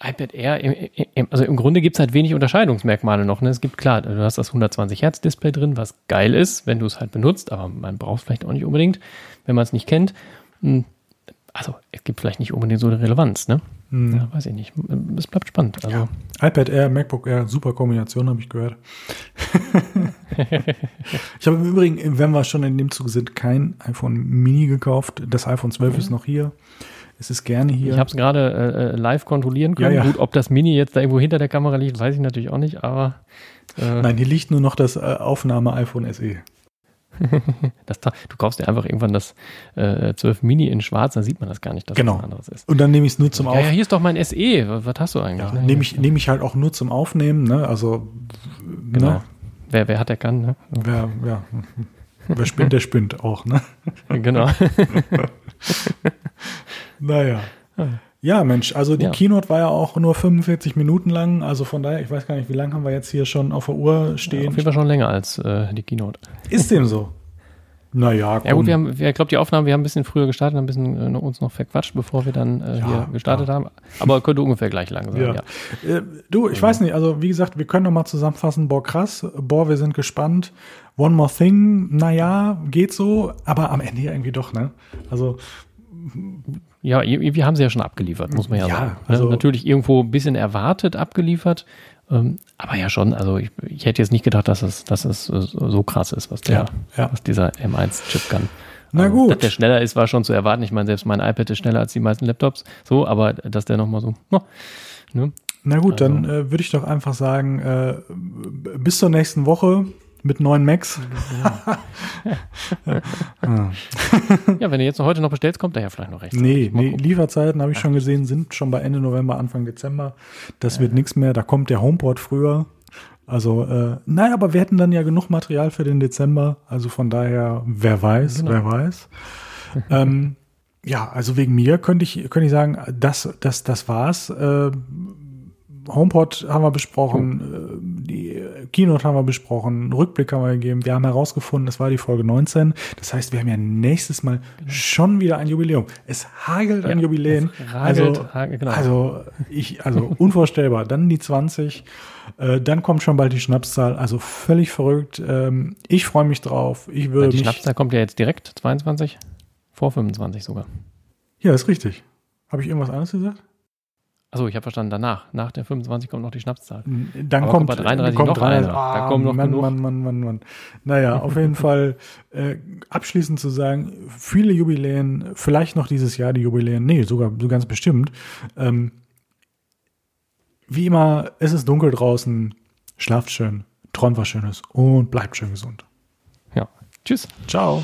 iPad Air, also im Grunde gibt es halt wenig Unterscheidungsmerkmale noch. Ne? Es gibt klar, du hast das 120 Hertz Display drin, was geil ist, wenn du es halt benutzt, aber man braucht es vielleicht auch nicht unbedingt, wenn man es nicht kennt. Hm, also es gibt vielleicht nicht unbedingt so eine Relevanz, ne? Hm. Ja, weiß ich nicht. Es bleibt spannend. Also. Ja. iPad Air, MacBook Air, super Kombination, habe ich gehört. ich habe im Übrigen, wenn wir schon in dem Zug sind, kein iPhone Mini gekauft. Das iPhone 12 mhm. ist noch hier. Es ist gerne hier. Ich habe es gerade äh, äh, live kontrollieren können. Ja, ja. Gut, ob das Mini jetzt da irgendwo hinter der Kamera liegt, weiß ich natürlich auch nicht, aber. Äh, Nein, hier liegt nur noch das äh, Aufnahme-iPhone SE. das, du kaufst dir einfach irgendwann das äh, 12 Mini in schwarz, dann sieht man das gar nicht, dass genau. das anderes ist. Und dann nehme ich es nur zum Aufnehmen. Ja, hier ist doch mein SE. Was hast du eigentlich? Ja, ne? Nehme ich, nehm ich halt auch nur zum Aufnehmen. Ne? Also, genau. Ne? Wer, wer hat, der kann. Ne? Wer, ja. wer spinnt, der spinnt auch. Ne? genau. naja. Ja, Mensch, also die ja. Keynote war ja auch nur 45 Minuten lang, also von daher, ich weiß gar nicht, wie lange haben wir jetzt hier schon auf der Uhr stehen. Ja, auf jeden Fall schon länger als äh, die Keynote. Ist dem so? Naja, komm. Ja gut, wir haben, ich glaube, die Aufnahme, wir haben ein bisschen früher gestartet, ein bisschen äh, uns noch verquatscht, bevor wir dann äh, ja, hier gestartet ja. haben. Aber könnte ungefähr gleich lang sein, ja. ja. Äh, du, ich weiß nicht, also wie gesagt, wir können noch mal zusammenfassen, boah, krass, boah, wir sind gespannt. One More Thing, naja, geht so, aber am Ende irgendwie doch, ne? Also ja, wir haben sie ja schon abgeliefert, muss man ja, ja sagen. Ne? Also Natürlich irgendwo ein bisschen erwartet abgeliefert, ähm, aber ja schon. Also ich, ich, hätte jetzt nicht gedacht, dass es, dass es so krass ist, was, der, ja, ja. was dieser M1-Chip kann. Na also, gut. Dass der schneller ist, war schon zu erwarten. Ich meine, selbst mein iPad ist schneller als die meisten Laptops. So, aber dass der nochmal so. No, ne? Na gut, also. dann äh, würde ich doch einfach sagen, äh, bis zur nächsten Woche mit neuen Macs. ja, wenn du jetzt noch heute noch bestellst, kommt er ja vielleicht noch recht. Nee, nee Lieferzeiten habe ich schon gesehen, sind schon bei Ende November, Anfang Dezember. Das wird nichts mehr. Da kommt der HomePod früher. Also, äh, naja, aber wir hätten dann ja genug Material für den Dezember. Also von daher, wer weiß, genau. wer weiß. ähm, ja, also wegen mir könnte ich, könnte ich sagen, das, das, das war's. Äh, HomePod haben wir besprochen, Keynote haben wir besprochen, Rückblick haben wir gegeben. Wir haben herausgefunden, das war die Folge 19. Das heißt, wir haben ja nächstes Mal genau. schon wieder ein Jubiläum. Es hagelt ja, an Jubiläen. Hagelt, also, hagelt, genau. also ich, also unvorstellbar. Dann die 20. Äh, dann kommt schon bald die Schnapszahl. Also völlig verrückt. Ähm, ich freue mich drauf. Ich würde die Schnapszahl kommt ja jetzt direkt 22 vor 25 sogar. Ja, ist richtig. Habe ich irgendwas anderes gesagt? Achso, ich habe verstanden, danach. Nach der 25 kommt noch die Schnapszahl. Dann Aber kommt, bei 33 kommt noch 33, eine. Ah, da kommen noch Mann, genug. Mann, Mann, Mann, Mann. Naja, auf jeden Fall äh, abschließend zu sagen, viele Jubiläen, vielleicht noch dieses Jahr die Jubiläen, nee, sogar so ganz bestimmt. Ähm, wie immer, es ist dunkel draußen, schlaft schön, träumt was Schönes und bleibt schön gesund. Ja, tschüss. Ciao.